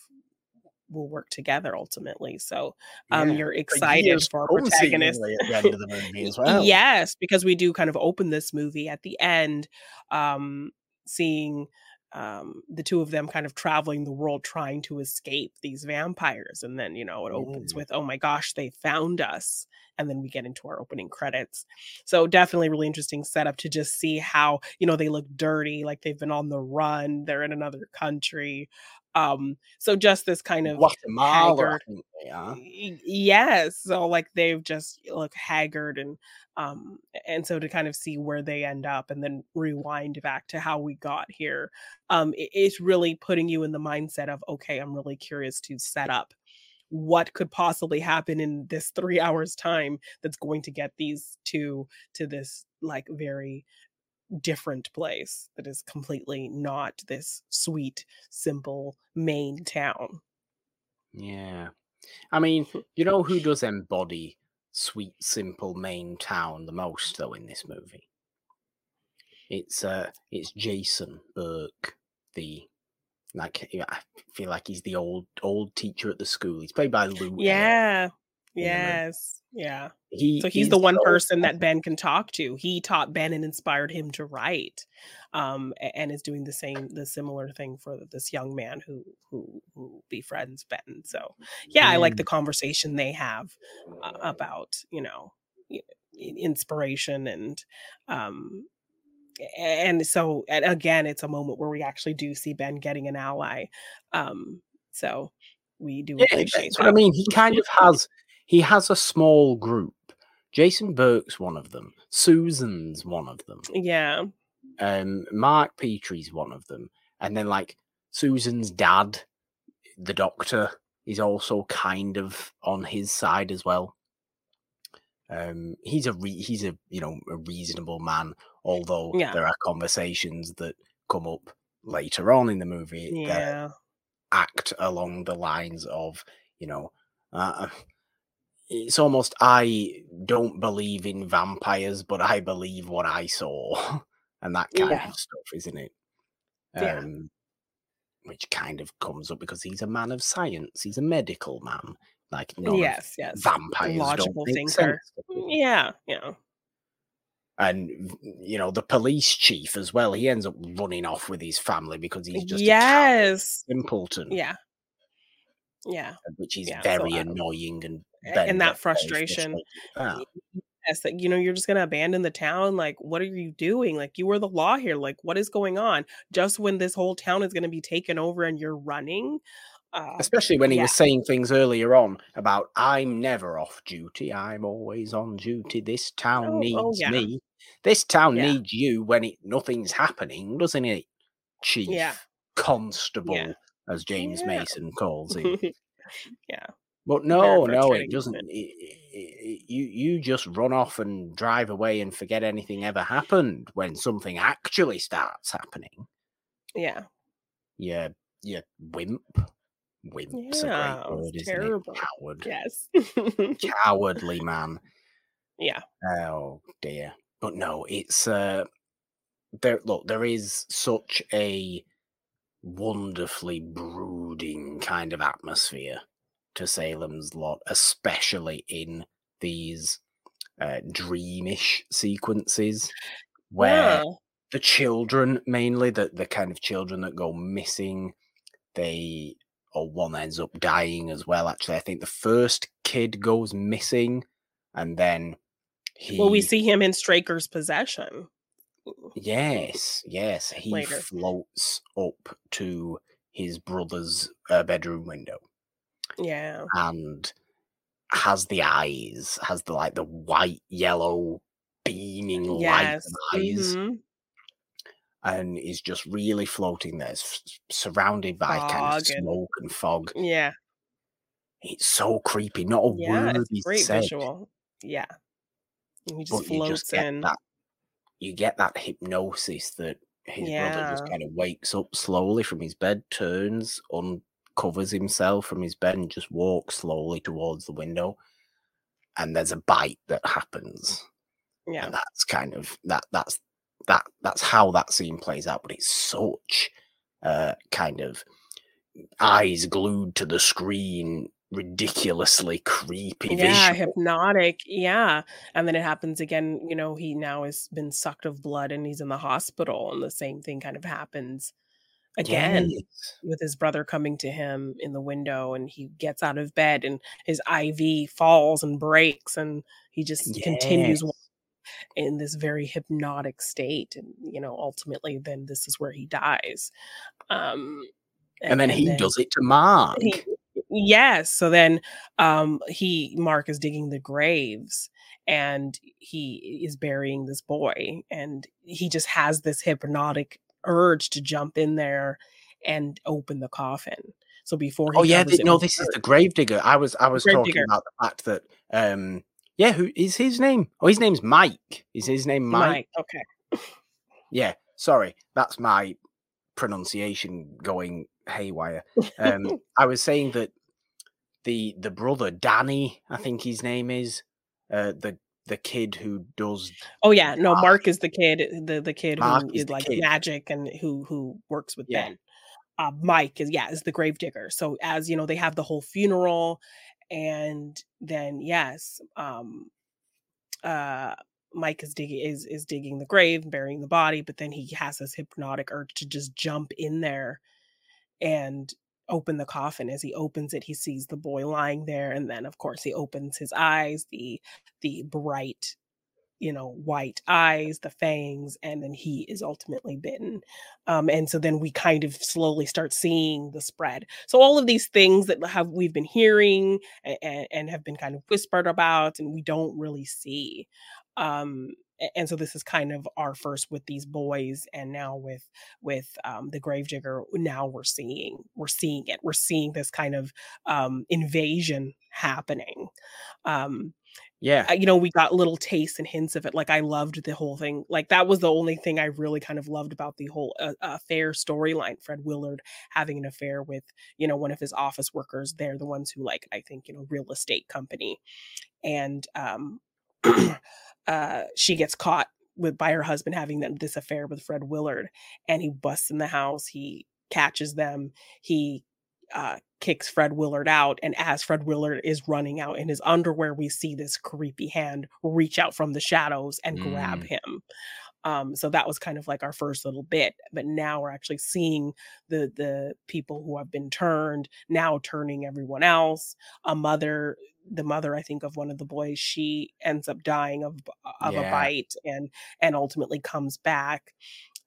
[SPEAKER 2] will work together ultimately. So um,
[SPEAKER 1] Yeah.
[SPEAKER 2] you're excited for our protagonist.
[SPEAKER 1] at the end of the movie [LAUGHS] as well.
[SPEAKER 2] Yes, because we do kind of open this movie at the end, um, seeing um, the two of them kind of traveling the world trying to escape these vampires. And then, you know, it opens
[SPEAKER 1] Mm.
[SPEAKER 2] with, oh my gosh, they found us. And then we get into our opening credits. So definitely really interesting setup to just see how, you know, they look dirty, like they've been on the run, they're in another country. Um, so just this kind of
[SPEAKER 1] Guatemala,
[SPEAKER 2] haggard
[SPEAKER 1] think they are.
[SPEAKER 2] Y- yes so like they've just look haggard and um and so to kind of see where they end up and then rewind back to how we got here um it- it's really putting you in the mindset of okay i'm really curious to set up what could possibly happen in this three [LAUGHS] hours time that's going to get these two to this like very different place that is completely not this sweet simple Maine town
[SPEAKER 1] Yeah. I mean, you know who does embody sweet, simple Maine town the most though in this movie? It's uh it's Jason Burke, the like I feel like he's the old old teacher at the school. He's played by Lew.
[SPEAKER 2] Yeah. Yes. Yeah.
[SPEAKER 1] He
[SPEAKER 2] So he's the one
[SPEAKER 1] so
[SPEAKER 2] person that. Ben can talk to. He taught Ben and inspired him to write. Um and is doing the same the similar thing for this young man who who who befriends Ben. So yeah, I like the conversation they have uh, about, you know, inspiration and um and so and again it's a moment where we actually do see Ben getting an ally. Um so we do
[SPEAKER 1] Yeah,
[SPEAKER 2] appreciate
[SPEAKER 1] that's what I mean. He kind of has he has a small group. Jason Burke's one of them. Susan's one of them.
[SPEAKER 2] Yeah.
[SPEAKER 1] Um, Mark Petrie's one of them, and then like Susan's dad, the doctor, is also kind of on his side as well. Um, he's a re- he's a you know a reasonable man, although
[SPEAKER 2] Yeah.
[SPEAKER 1] there are conversations that come up later on in the movie that act along the lines of you know uh, it's almost i don't believe in vampires but i believe what i saw [LAUGHS] and that kind
[SPEAKER 2] Yeah.
[SPEAKER 1] of stuff isn't it
[SPEAKER 2] Yeah.
[SPEAKER 1] um which kind of comes up because he's a man of science he's a medical man like
[SPEAKER 2] Yes, yes.
[SPEAKER 1] vampires
[SPEAKER 2] Logical thinker.
[SPEAKER 1] sense.
[SPEAKER 2] Yeah, yeah.
[SPEAKER 1] and you know the police chief as well he ends up running off with his family because he's just a
[SPEAKER 2] yes.
[SPEAKER 1] simpleton
[SPEAKER 2] Yeah. Yeah.
[SPEAKER 1] which is
[SPEAKER 2] Yeah,
[SPEAKER 1] very
[SPEAKER 2] uh,
[SPEAKER 1] annoying and
[SPEAKER 2] and that frustration.
[SPEAKER 1] frustrated with that.
[SPEAKER 2] Yes, that you know, you're just gonna abandon the town. Like, what are you doing? Like, you were the law here. Like, what is going on? Just when this whole town is gonna be taken over and you're running. Uh,
[SPEAKER 1] Especially when he
[SPEAKER 2] yeah.
[SPEAKER 1] was saying things earlier on about I'm never off duty, I'm always on duty. This town
[SPEAKER 2] Oh,
[SPEAKER 1] needs
[SPEAKER 2] oh, yeah.
[SPEAKER 1] me. This town
[SPEAKER 2] Yeah.
[SPEAKER 1] needs you when it nothing's happening, doesn't it? Chief. Constable, as James. Mason calls him. [LAUGHS]
[SPEAKER 2] yeah.
[SPEAKER 1] But no, no, it doesn't. It, it- you you just run off and drive away and forget anything ever happened when something actually starts happening.
[SPEAKER 2] Yeah.
[SPEAKER 1] Yeah, yeah, wimp. Wimp's
[SPEAKER 2] Yeah,
[SPEAKER 1] a great word, isn't
[SPEAKER 2] terrible.
[SPEAKER 1] it? Coward.
[SPEAKER 2] Yes.
[SPEAKER 1] Cowardly [LAUGHS] man.
[SPEAKER 2] yeah.
[SPEAKER 1] Oh dear. But no, it's uh there look, there is such a wonderfully brooding kind of atmosphere to Salem's Lot, especially in these uh, dreamish sequences where
[SPEAKER 2] Yeah.
[SPEAKER 1] the children mainly the the kind of children that go missing they or one ends up dying as well actually i think the first kid goes missing and then he
[SPEAKER 2] Well, we see him in Straker's possession.
[SPEAKER 1] yes yes he
[SPEAKER 2] Later.
[SPEAKER 1] floats up to his brother's uh, bedroom window
[SPEAKER 2] Yeah.
[SPEAKER 1] and has the eyes has the like the white yellow beaming light
[SPEAKER 2] Yes.
[SPEAKER 1] of eyes
[SPEAKER 2] mhm.
[SPEAKER 1] and is just really floating there, surrounded by kind of
[SPEAKER 2] Fog and-
[SPEAKER 1] smoke and fog.
[SPEAKER 2] Yeah.
[SPEAKER 1] It's so creepy. Not a
[SPEAKER 2] Yeah.
[SPEAKER 1] word
[SPEAKER 2] It's great
[SPEAKER 1] said,
[SPEAKER 2] visual. Yeah. And he just
[SPEAKER 1] but you
[SPEAKER 2] floats
[SPEAKER 1] just get
[SPEAKER 2] in.
[SPEAKER 1] that. You get that hypnosis that his brother just kind of wakes up slowly from his bed, turns, uncovers himself from his bed, and just walks slowly towards the window. And there's a bite that happens.
[SPEAKER 2] Yeah.
[SPEAKER 1] and that's kind of that that's that that's how that scene plays out but it's such uh kind of eyes glued to the screen, ridiculously creepy
[SPEAKER 2] Yeah,
[SPEAKER 1] visual.
[SPEAKER 2] hypnotic. Yeah. And then it happens again, you know, he now has been sucked of blood and he's in the hospital and the same thing kind of happens again
[SPEAKER 1] Yes.
[SPEAKER 2] with his brother coming to him in the window and he gets out of bed and his IV falls and breaks and he just continues in this very hypnotic state and you know ultimately then this is where he dies. Um a-
[SPEAKER 1] And then
[SPEAKER 2] and
[SPEAKER 1] he
[SPEAKER 2] then
[SPEAKER 1] does it to Mark.
[SPEAKER 2] he yes, so then, um, he Mark is digging the graves, and he is burying this boy, and he just has this hypnotic urge to jump in there and open the coffin. So before he
[SPEAKER 1] Oh yeah,
[SPEAKER 2] covers
[SPEAKER 1] th-
[SPEAKER 2] it
[SPEAKER 1] no, this is
[SPEAKER 2] dirt
[SPEAKER 1] the Gravedigger. I was I was talking about the fact that um yeah, who is his name? Oh, his name's Mike. Is his name Mike?
[SPEAKER 2] Mike, okay.
[SPEAKER 1] Yeah, sorry, that's my pronunciation going haywire. Um, [LAUGHS] I was saying that the the brother Danny, I think his name is, uh, the the kid who does
[SPEAKER 2] Oh, yeah, no,
[SPEAKER 1] Mark.
[SPEAKER 2] Is the kid the the kid
[SPEAKER 1] Mark
[SPEAKER 2] who
[SPEAKER 1] is
[SPEAKER 2] is like
[SPEAKER 1] kid.
[SPEAKER 2] magic and who who works with
[SPEAKER 1] Yeah.
[SPEAKER 2] Ben. uh, Mike is yeah is the gravedigger. So as you know, they have the whole funeral, and then yes, um, uh, Mike is digging is is digging the grave, burying the body, but then he has this hypnotic urge to just jump in there and open the coffin. As he opens it, he sees the boy lying there, and then of course he opens his eyes, the the bright you know, white eyes, the fangs, and then he is ultimately bitten. Um, and so then we kind of slowly start seeing the spread. So all of these things that have we've been hearing and, and have been kind of whispered about, and we don't really see. Um, and so this is kind of our first with these boys, and now with with um, the gravedigger. Now we're seeing we're seeing it. We're seeing this kind of um, invasion happening. Um,
[SPEAKER 1] yeah.
[SPEAKER 2] you know, we got little tastes and hints of it. Like I loved the whole thing. Like that was the only thing I really kind of loved about the whole uh, affair storyline. Fred Willard having an affair with, you know, one of his office workers. They're the ones who like, I think, you know, real estate company. And um [CLEARS THROAT] uh she gets caught with by her husband having that, this affair with Fred Willard and he busts in the house, he catches them, he uh, kicks Fred Willard out. And as Fred Willard is running out in his underwear, we see this creepy hand reach out from the shadows and grab
[SPEAKER 1] Mm.
[SPEAKER 2] him. Um, so that was kind of like our first little bit. But now we're actually seeing the the people who have been turned now turning everyone else. A mother, the mother, I think, of one of the boys, she ends up dying of of a bite and and ultimately comes back.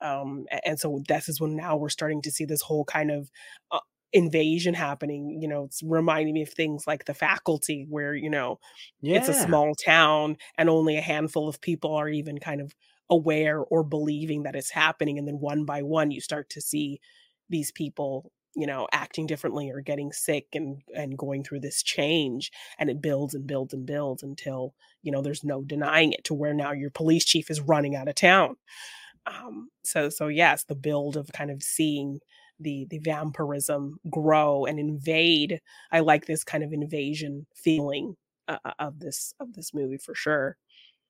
[SPEAKER 2] Um, and so this is when now we're starting to see this whole kind of uh, invasion happening you know it's reminding me of things like the faculty where you know it's a small town and only a handful of people are even kind of aware or believing that it's happening and then one by one you start to see these people you know acting differently or getting sick and and going through this change and it builds and builds and builds until you know there's no denying it to where now your police chief is running out of town. Um so so yes the build of kind of seeing the the vampirism grow and invade i like this kind of invasion feeling uh, uh, of this of this movie for sure.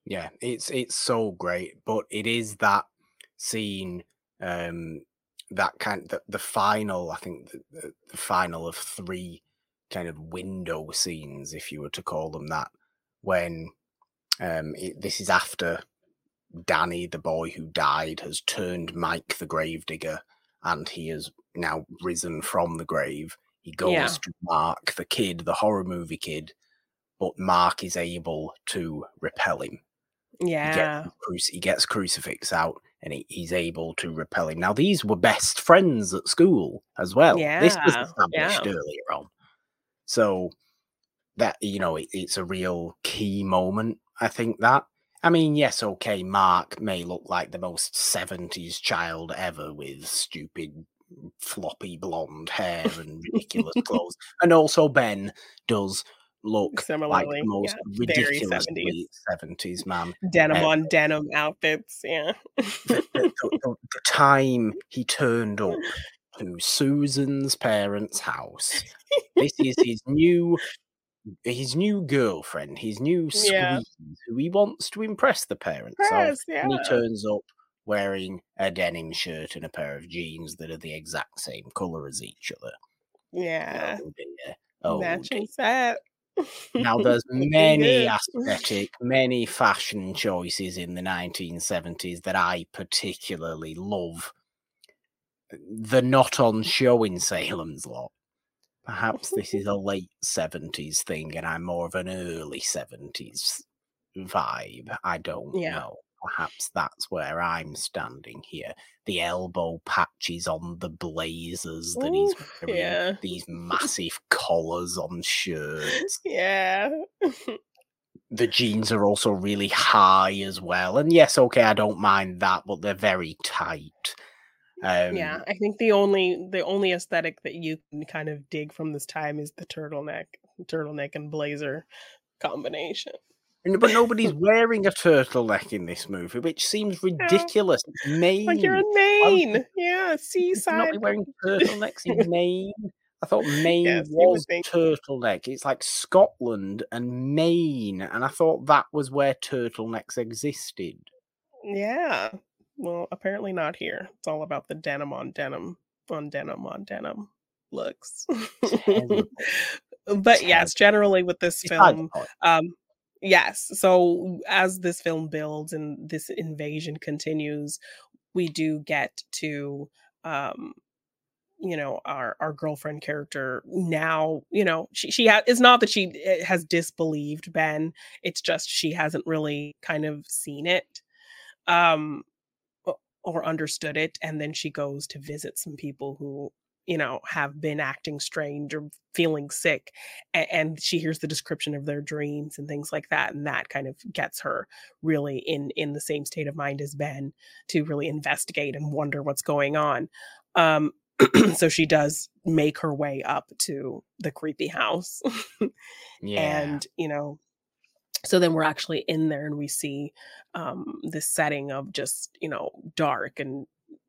[SPEAKER 1] Yeah, it's it's so great, but it is that scene, um, that kind the, the final, I think the, the, final of three kind of window scenes, if you were to call them that, when um it, this is after Danny, the boy who died, has turned Mike the gravedigger, and he has now risen from the grave. He goes
[SPEAKER 2] Yeah.
[SPEAKER 1] to Mark, the kid, the horror movie kid, but Mark is able to repel him he
[SPEAKER 2] yeah
[SPEAKER 1] gets cruci- he gets crucifix out and he, he's able to repel him. Now these were best friends at school as well. Yeah, This was established
[SPEAKER 2] yeah.
[SPEAKER 1] earlier on, so that you know it, it's a real key moment. I think that. I mean, yes, okay. Mark may look like the most seventies child ever with stupid floppy blonde hair and ridiculous [LAUGHS] clothes, and also Ben does look like
[SPEAKER 2] Similarly,
[SPEAKER 1] the most
[SPEAKER 2] yeah,
[SPEAKER 1] ridiculously seventies man
[SPEAKER 2] denim
[SPEAKER 1] Uh,
[SPEAKER 2] on denim outfits yeah
[SPEAKER 1] the, the, [LAUGHS] the, the- time he turned up to Susan's parents' house. This is his new his new girlfriend, his new squeeze,
[SPEAKER 2] Yeah.
[SPEAKER 1] who he wants to impress the parents of.
[SPEAKER 2] yeah
[SPEAKER 1] And he turns up wearing a denim shirt and a pair of jeans that are the exact same colour as each other.
[SPEAKER 2] Yeah.
[SPEAKER 1] Oh dear. Oh dear.
[SPEAKER 2] Matching set.
[SPEAKER 1] Now, [LAUGHS] there's many aesthetic, many fashion choices in the 1970s that I particularly love. They're not on show in Salem's Lot. Perhaps this is a [LAUGHS] late 70s thing and I'm more of an early 70s vibe. I don't
[SPEAKER 2] Yeah.
[SPEAKER 1] know. Perhaps that's where I'm standing here. The elbow patches on the blazers that he's wearing,
[SPEAKER 2] yeah.
[SPEAKER 1] these [LAUGHS] massive collars on shirts
[SPEAKER 2] Yeah. [LAUGHS]
[SPEAKER 1] the jeans are also really high as well. And yes, okay, I don't mind that, but they're very tight. Um,
[SPEAKER 2] yeah. I think the only the only aesthetic that you can kind of dig from this time is the turtleneck, turtleneck and blazer combination.
[SPEAKER 1] But nobody's [LAUGHS] wearing a turtleneck in this movie, which seems ridiculous. It's Maine.
[SPEAKER 2] Like you're in Maine. Yeah,
[SPEAKER 1] Would you not wearing [LAUGHS] turtlenecks in Maine. I thought Maine
[SPEAKER 2] Yes,
[SPEAKER 1] was turtleneck. It's like Scotland and Maine, and I thought that was where turtlenecks existed.
[SPEAKER 2] Yeah. Well, apparently not here. It's all about the denim on denim on denim on denim looks. [LAUGHS]
[SPEAKER 1] Terrible.
[SPEAKER 2] but yes, generally with this film, um yes, so as this film builds and this invasion continues, we do get to um you know our our girlfriend character now you know she she ha- it's not that she eh, has disbelieved ben it's just she hasn't really kind of seen it um or understood it and then she goes to visit some people who you know have been acting strange or feeling sick and, and she hears the description of their dreams and things like that and that kind of gets her really in in the same state of mind as ben to really investigate and wonder what's going on um [CLEARS THROAT] so she does make her way up to the creepy house [LAUGHS]
[SPEAKER 1] Yeah.
[SPEAKER 2] and you know so then we're actually in there and we see um this setting of just you know dark and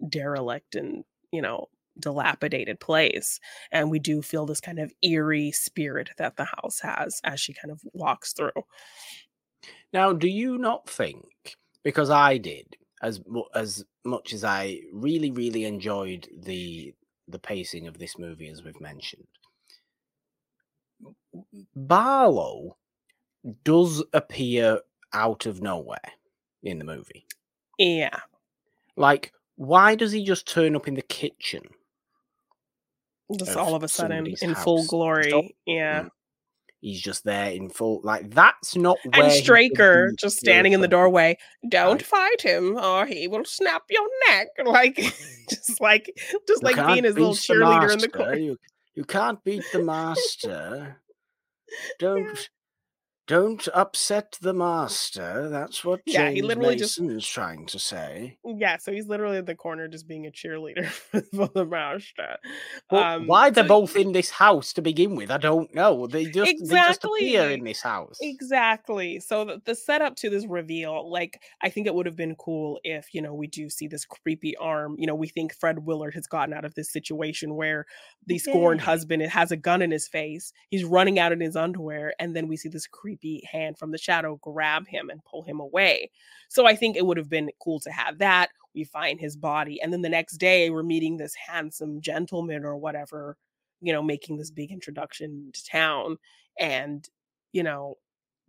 [SPEAKER 2] derelict and you know dilapidated place and we do feel this kind of eerie spirit that the house has as she kind of walks through
[SPEAKER 1] Now, do you not think? Because I did, as as much as I really, really enjoyed the the pacing of this movie, as we've mentioned, Barlow does appear out of nowhere in the movie.
[SPEAKER 2] yeah
[SPEAKER 1] Like, why does he just turn up in the kitchen?
[SPEAKER 2] Just all of a sudden in full
[SPEAKER 1] house. All-
[SPEAKER 2] glory yeah
[SPEAKER 1] Mm. He's just there in full. Like, that's not where
[SPEAKER 2] and Straker just standing in the doorway. Don't
[SPEAKER 1] Right.
[SPEAKER 2] fight him, or he will snap your neck. [LAUGHS] Like, just like, just
[SPEAKER 1] You
[SPEAKER 2] like being his little cheerleader in the corner.
[SPEAKER 1] You, you can't beat the master. [LAUGHS] Don't don't upset the master. That's what
[SPEAKER 2] Yeah, he
[SPEAKER 1] James
[SPEAKER 2] literally just-
[SPEAKER 1] Mason's trying to say.
[SPEAKER 2] Yeah, so he's literally in the corner, just being a cheerleader [LAUGHS] for the master. Um,
[SPEAKER 1] why they're both in this house to begin with, I don't know. They just they just appear in this house.
[SPEAKER 2] Exactly. So the, the setup to this reveal, like I think it would have been cool if, you know, we do see this creepy arm. You know, we think Fred Willard has gotten out of this situation where the scorned
[SPEAKER 1] Yeah.
[SPEAKER 2] husband has a gun in his face. He's running out in his underwear, and then we see this creepy hand from the shadow grab him and pull him away. So I think it would have been cool to have that. We find his body, and then the next day we're meeting this handsome gentleman or whatever, you know, making this big introduction to town. And, you know,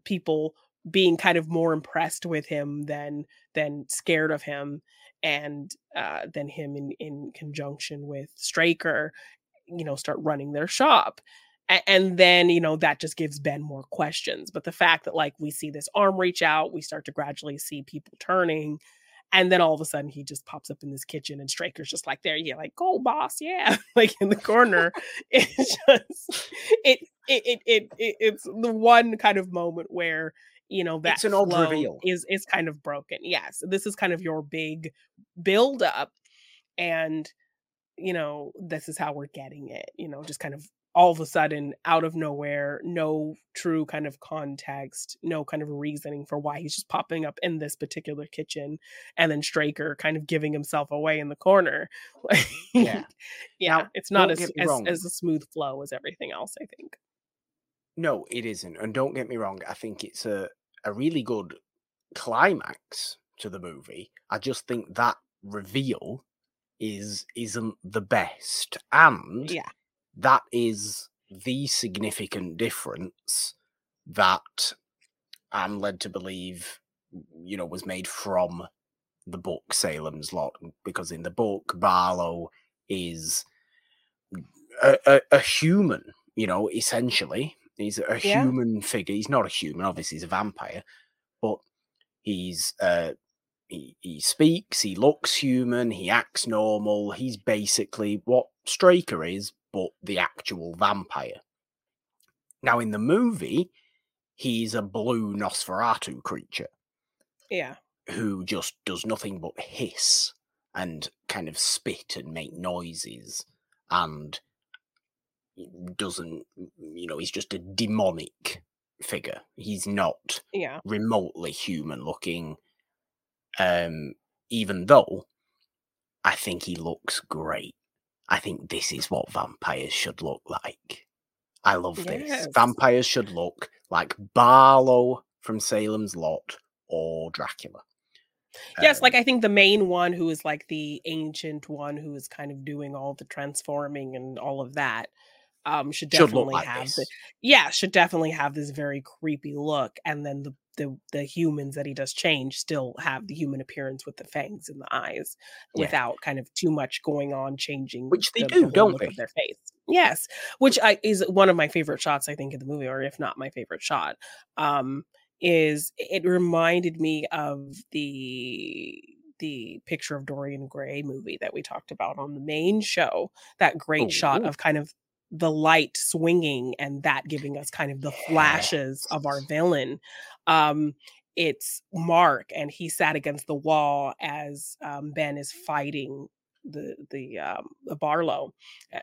[SPEAKER 2] people being kind of more impressed with him than than scared of him and uh than him in in conjunction with Straker you know start running their shop and then you know that just gives Ben more questions but the fact that like we see this arm reach out we start to gradually see people turning and then all of a sudden he just pops up in this kitchen and Straker's just like there yeah like go boss yeah [LAUGHS] like in the corner [LAUGHS] it's just it it, it it it it's the one kind of moment where you know that
[SPEAKER 1] It's an
[SPEAKER 2] flow
[SPEAKER 1] reveal.
[SPEAKER 2] is is kind of broken yes this is kind of your big build up and you know this is how we're getting it you know just kind of all of a sudden out of nowhere no true kind of context no kind of reasoning for why he's just popping up in this particular kitchen and then straker kind of giving himself away in the corner [LAUGHS]
[SPEAKER 1] Yeah.
[SPEAKER 2] yeah it's not as as, as a smooth flow as everything else i think
[SPEAKER 1] No, it isn't. And don't get me wrong, I think it's a, a really good climax to the movie. I just think that reveal is isn't the best. And
[SPEAKER 2] yeah
[SPEAKER 1] that is the significant difference that I'm led to believe, you know, was made from the book Salem's Lot, because in the book, Barlow is a, a, a human, you know, essentially. He's a
[SPEAKER 2] Yeah.
[SPEAKER 1] human figure. He's not a human, obviously, he's a vampire, but he's uh he, he speaks, he looks human, he acts normal. He's basically what Straker is, but the actual vampire. Now, in the movie, he's a blue Nosferatu creature
[SPEAKER 2] Yeah.
[SPEAKER 1] who just does nothing but hiss and kind of spit and make noises and doesn't, you know, he's just a demonic figure. He's not
[SPEAKER 2] Yeah.
[SPEAKER 1] remotely human looking. Um, even though I think he looks great. I think this is what vampires should look like. I love this. Vampires should look like Barlow from Salem's Lot or Dracula.
[SPEAKER 2] Yes,
[SPEAKER 1] Um,
[SPEAKER 2] like I think the main one who is like the ancient one who is kind of doing all the transforming and all of that um should
[SPEAKER 1] should
[SPEAKER 2] definitely
[SPEAKER 1] like
[SPEAKER 2] have
[SPEAKER 1] this.
[SPEAKER 2] the yeah, should definitely have this very creepy look and then the the the humans that he does change still have the human appearance with the fangs and the eyes
[SPEAKER 1] Yeah.
[SPEAKER 2] without kind of too much going on changing
[SPEAKER 1] Which they
[SPEAKER 2] the,
[SPEAKER 1] do,
[SPEAKER 2] the
[SPEAKER 1] don't
[SPEAKER 2] look
[SPEAKER 1] they?
[SPEAKER 2] their face. Yes, which I is one of my favorite shots I think in the movie or if not my favorite shot. Um is it reminded me of the the picture of Dorian Gray movie that we talked about on the main show. That great shot
[SPEAKER 1] Oh.
[SPEAKER 2] of kind of the light swinging and that giving us kind of the flashes of our villain. Um, it's Mark, and he sat against the wall as um, Ben is fighting the the um, the Barlow.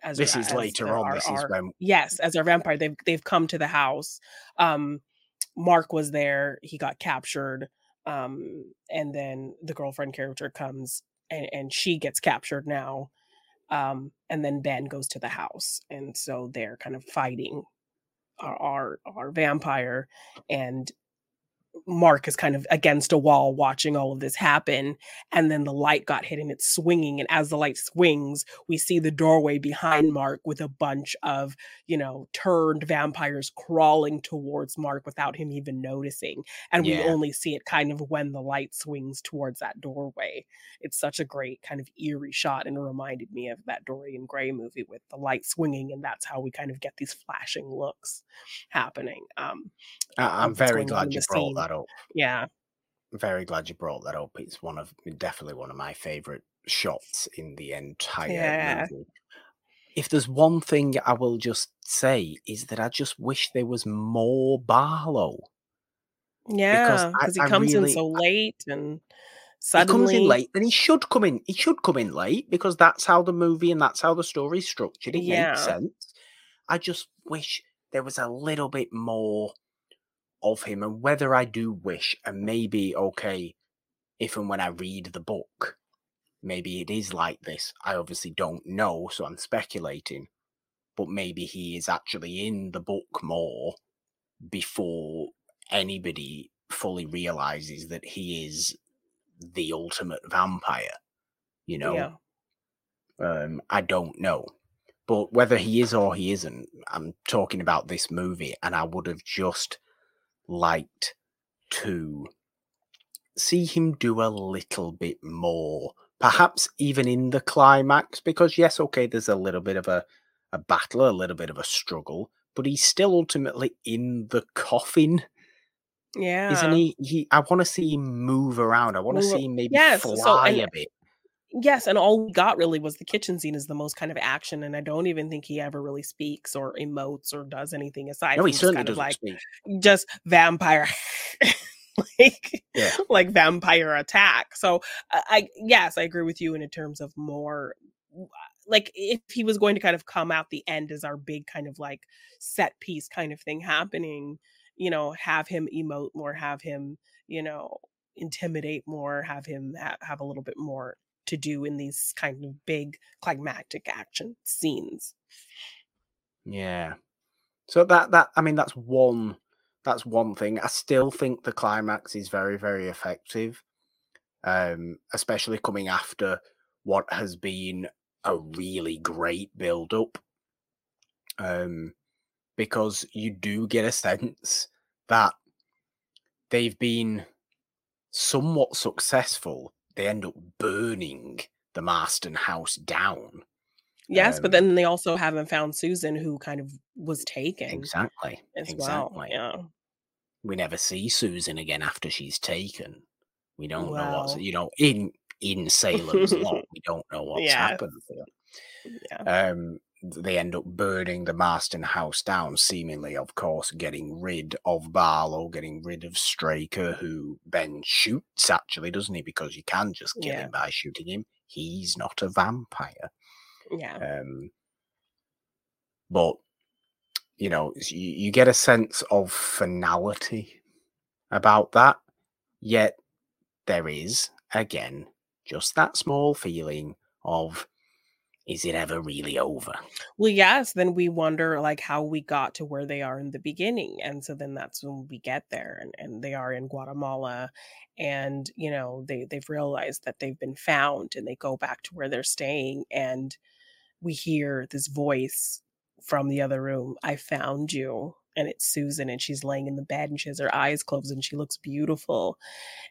[SPEAKER 2] As
[SPEAKER 1] This is
[SPEAKER 2] as
[SPEAKER 1] later on.
[SPEAKER 2] our-
[SPEAKER 1] This is when
[SPEAKER 2] yes as our vampire they've they've come to the house um mark was there he got captured um and then the girlfriend character comes and and she gets captured now um and then ben goes to the house and so they're kind of fighting our our, our vampire and Mark is kind of against a wall watching all of this happen. And then the light got hit and it's swinging. And as the light swings, we see the doorway behind Mark with a bunch of, you know, turned vampires crawling towards Mark without him even noticing. And we only see it kind of when the light swings towards that doorway. It's such a great kind of eerie shot and it reminded me of that Dorian Gray movie with the light swinging. And that's how we kind of get these flashing looks happening. Um,
[SPEAKER 1] I'm very
[SPEAKER 2] going on in
[SPEAKER 1] glad you brought
[SPEAKER 2] scene.
[SPEAKER 1] That up.
[SPEAKER 2] yeah.
[SPEAKER 1] Very glad you brought that up. It's one of definitely one of my favorite shots in the entire
[SPEAKER 2] Yeah.
[SPEAKER 1] movie. If there's one thing I will just say is that I just wish there was more Barlow.
[SPEAKER 2] Yeah, because he
[SPEAKER 1] I
[SPEAKER 2] comes in so late and
[SPEAKER 1] He
[SPEAKER 2] suddenly
[SPEAKER 1] comes in late, and he should come in. He should come in late because that's how the movie and that's how the story's structured. It
[SPEAKER 2] Yeah.
[SPEAKER 1] makes sense. I just wish there was a little bit more of him, and whether I do wish, and maybe okay, if and when I read the book, maybe it is like this. I obviously don't know, so I'm speculating. But maybe he is actually in the book more before anybody fully realizes that he is the ultimate vampire. You know,
[SPEAKER 2] Yeah.
[SPEAKER 1] um, I don't know. But whether he is or he isn't, I'm talking about this movie, and I would have just liked to see him do a little bit more, perhaps even in the climax. Because yes, okay, there's a little bit of a, a battle, a little bit of a struggle, but he's still ultimately in the coffin,
[SPEAKER 2] Yeah.
[SPEAKER 1] isn't he? He, I want to see him move around. I want to see him maybe
[SPEAKER 2] Yes, so-
[SPEAKER 1] fly
[SPEAKER 2] and-
[SPEAKER 1] a bit.
[SPEAKER 2] Yes, and all we got really was the kitchen scene is the most kind of action, and I don't even think he ever really speaks or emotes or does anything aside
[SPEAKER 1] No,
[SPEAKER 2] from
[SPEAKER 1] he
[SPEAKER 2] just
[SPEAKER 1] certainly
[SPEAKER 2] kind
[SPEAKER 1] doesn't
[SPEAKER 2] like
[SPEAKER 1] speak.
[SPEAKER 2] just vampire [LAUGHS] like
[SPEAKER 1] Yeah.
[SPEAKER 2] like vampire attack. So I, I yes, I agree with you in terms of more like if he was going to kind of come out the end as our big kind of like set piece kind of thing happening, you know, have him emote more, have him, you know, intimidate more, have him ha- have a little bit more to do in these kind of big climactic action scenes.
[SPEAKER 1] Yeah. So that that I mean that's one that's one thing. I still think the climax is very very effective. Um especially coming after what has been a really great build up. um, because you do get a sense that they've been somewhat successful. They end up burning the Marsten house down.
[SPEAKER 2] Yes, but
[SPEAKER 1] Um,
[SPEAKER 2] then they also haven't found Susan, who kind of was taken
[SPEAKER 1] exactly.
[SPEAKER 2] as
[SPEAKER 1] Exactly.
[SPEAKER 2] well. Yeah.
[SPEAKER 1] We never see Susan again after she's taken. We don't know what's you know in in [LAUGHS] Salem's Lot. We don't know what's happened.
[SPEAKER 2] Yeah.
[SPEAKER 1] um, they end up burning the Marsten house down, seemingly, of course, getting rid of Barlow, getting rid of Straker, who Ben shoots, actually, doesn't he? Because you can just kill
[SPEAKER 2] Yeah.
[SPEAKER 1] him by shooting him. He's not a vampire.
[SPEAKER 2] Yeah.
[SPEAKER 1] Um, but, you know, you, you get a sense of finality about that, yet there is, again, just that small feeling of, is it ever really over?
[SPEAKER 2] Well, yes, then we wonder like how we got to where they are in the beginning. And so then that's when we get there and, and they are in Guatemala and you know, they they've realized that they've been found and they go back to where they're staying and we hear this voice from the other room, I found you. And it's Susan and she's laying in the bed and she has her eyes closed and she looks beautiful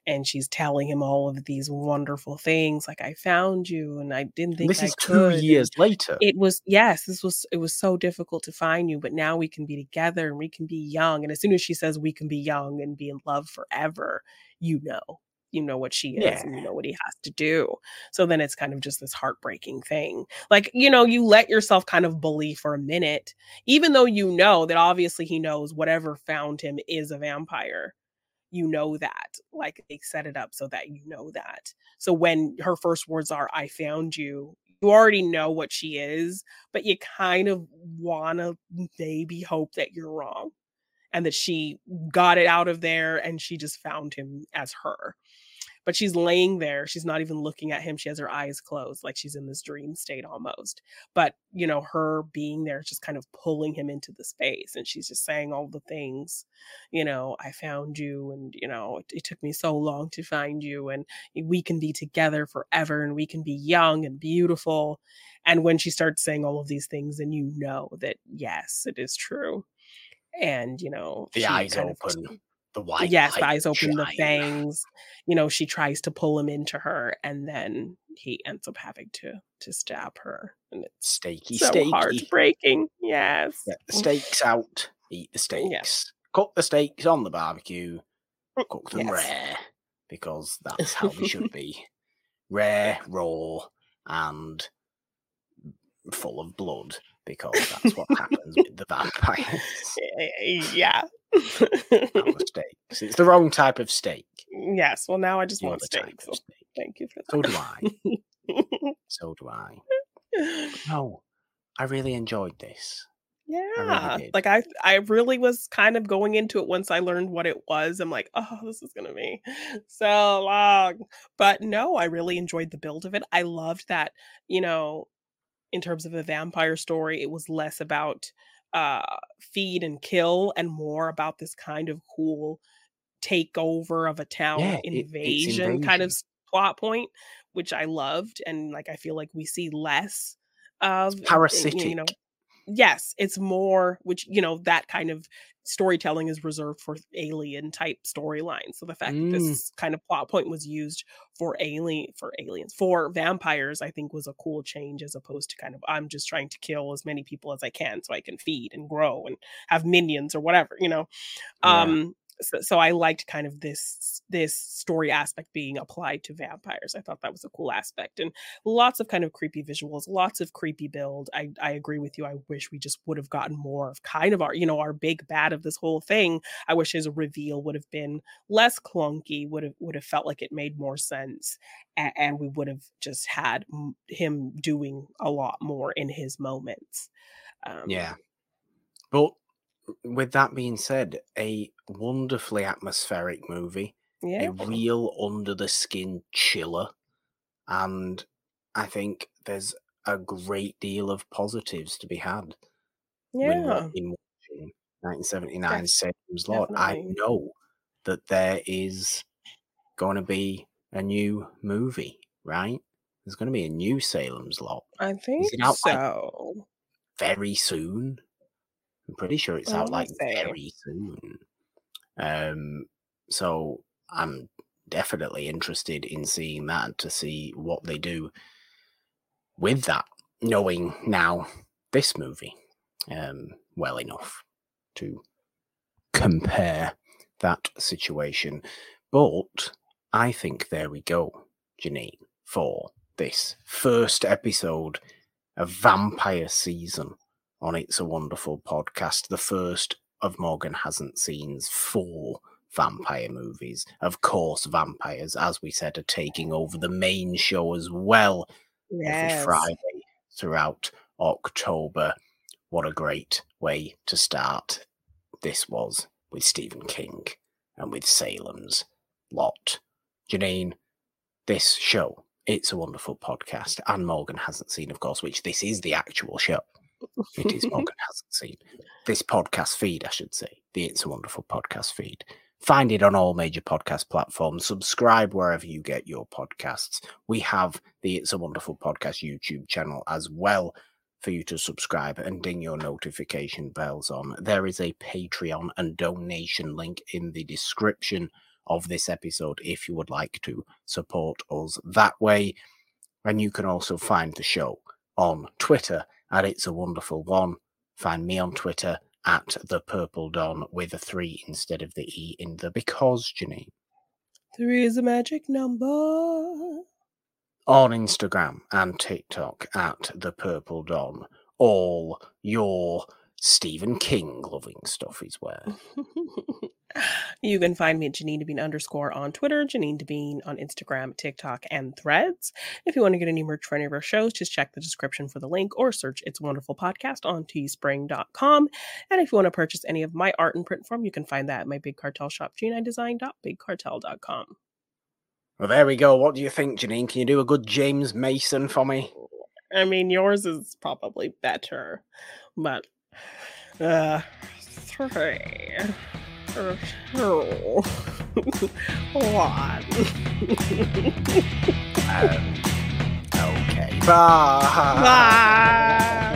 [SPEAKER 2] and she's telling him all of these wonderful things like I found you and I didn't think
[SPEAKER 1] This
[SPEAKER 2] I
[SPEAKER 1] is two
[SPEAKER 2] could. and-
[SPEAKER 1] years later.
[SPEAKER 2] it was yes this was it was so difficult to find you but now we can be together and we can be young and as soon as she says we can be young and be in love forever you know you know what she is and you know what he has to do. So then it's kind of just this heartbreaking thing. Like you know you let yourself kind of believe for a minute even though you know that obviously he knows whatever found him is a vampire you know that like they set it up so that you know that. So when her first words are i found you you already know what she is but you kind of want to maybe hope that you're wrong and that she got it out of there and she just found him as her but she's laying there she's not even looking at him she has her eyes closed like she's in this dream state almost. But you know her being there is just kind of pulling him into the space and she's just saying all the things you know i found you and you know it, it took me so long to find you and we can be together forever and we can be young and beautiful. And when she starts saying all of these things then you know that yes it is true. And you know
[SPEAKER 1] the eyes
[SPEAKER 2] kind of
[SPEAKER 1] open, the white.
[SPEAKER 2] yes, the eyes open, the fangs. You know, she tries to pull him into her, and then he ends up having to to stab her, and it's
[SPEAKER 1] Steaky,
[SPEAKER 2] so
[SPEAKER 1] steaky.
[SPEAKER 2] heartbreaking. Yes,
[SPEAKER 1] Get the steaks out, eat the
[SPEAKER 2] Yeah.
[SPEAKER 1] steaks. Cook the steaks on the barbecue, cook them
[SPEAKER 2] Yes.
[SPEAKER 1] rare, because [LAUGHS] that's how they should be. Rare, raw, and full of blood, because that's what happens with the [LAUGHS] vampires
[SPEAKER 2] Eh, yeah. [LAUGHS]
[SPEAKER 1] steaks. It's the wrong type of steak.
[SPEAKER 2] yes. Well, now I just
[SPEAKER 1] Not
[SPEAKER 2] want
[SPEAKER 1] the
[SPEAKER 2] steak.
[SPEAKER 1] type
[SPEAKER 2] So
[SPEAKER 1] steak.
[SPEAKER 2] thank you for that.
[SPEAKER 1] So do I. [LAUGHS] So do I. No, I really enjoyed this.
[SPEAKER 2] Yeah,
[SPEAKER 1] did.
[SPEAKER 2] like I I really was kind of going into it once I learned what it was. I'm like, oh, this is gonna be so long. But no, I really enjoyed the build of it. I loved that, you know, in terms of a vampire story, it was less about uh feed and kill and more about this kind of cool takeover of a town
[SPEAKER 1] Yeah, it-
[SPEAKER 2] invasion kind of plot point, which I loved. And like I feel like we see less of
[SPEAKER 1] Parasitic.
[SPEAKER 2] you know yes it's more which you know that kind of storytelling is reserved for alien type storylines so the fact
[SPEAKER 1] Mm.
[SPEAKER 2] that this kind of plot point was used for alien for aliens for vampires i think was a cool change as opposed to kind of i'm just trying to kill as many people as i can so i can feed and grow and have minions or whatever you know
[SPEAKER 1] Yeah.
[SPEAKER 2] um so, so i liked kind of this this story aspect being applied to vampires. I thought that was a cool aspect and lots of kind of creepy visuals lots of creepy build. I i agree with you i wish we just would have gotten more of kind of our you know our big bad of this whole thing. I wish his reveal would have been less clunky would have would have felt like it made more sense and, and we would have just had him doing a lot more in his moments. Um,
[SPEAKER 1] Yeah. But with that being said, a wonderfully atmospheric movie,
[SPEAKER 2] yeah
[SPEAKER 1] a real under the skin chiller. And I think there's a great deal of positives to be had
[SPEAKER 2] yeah
[SPEAKER 1] in watching 1979
[SPEAKER 2] Def-
[SPEAKER 1] Salem's Lot. I know that there is going to be a new movie, right? There's going to be a new Salem's Lot
[SPEAKER 2] i think
[SPEAKER 1] it out by-
[SPEAKER 2] so
[SPEAKER 1] very soon. I'm pretty sure it's
[SPEAKER 2] I
[SPEAKER 1] out like very soon. Um, so I'm definitely interested in seeing that to see what they do with that, knowing now this movie um, well enough to compare that situation. But I think there we go, Jeannine, for this first episode of Vampire Season on It's a Wonderful podcast, the first of Morgan Hasn't Seen's four vampire movies. Of course, vampires, as we said, are taking over the main show as well every Friday throughout October. What a great way to start this was with Stephen King and with Salem's Lot. Jeannine, this show, it's a wonderful podcast, and Morgan hasn't seen, of course, which this is the actual show. It is [LAUGHS] Morgan hasn't seen. This podcast feed, I should say, the It's a Wonderful podcast feed. Find it on all major podcast platforms. Subscribe wherever you get your podcasts. We have the It's a Wonderful Podcast YouTube channel as well for you to subscribe and ding your notification bells on. There is a Patreon and donation link in the description of this episode if you would like to support us that way. And you can also find the show on Twitter at It's a Wonderful One. Find me on Twitter at the Purple Dawn with a three instead of the E in the because, Jeannine.
[SPEAKER 2] Three is a magic number.
[SPEAKER 1] On Instagram and TikTok at the Purple Dawn. All your Stephen King loving stuff is where. [LAUGHS]
[SPEAKER 2] you can find me at Jeannine Devine underscore on Twitter, Jeannine Devine on Instagram, TikTok, and Threads. If you want to get any merch for any of our shows, just check the description for the link or search It's Wonderful Podcast on teespring.com. And if you want to purchase any of my art in print form, you can find that at my Big Cartel shop, gnidesign.bigcartel.com.
[SPEAKER 1] Well, there we go. What do you think, Jeannine? Can you do a good James Mason for me?
[SPEAKER 2] I mean, yours is probably better, but uh, three, [LAUGHS] one.
[SPEAKER 1] Um, okay. Bye.
[SPEAKER 2] Bye.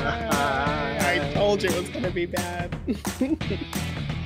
[SPEAKER 2] I told you it was gonna be bad. [LAUGHS]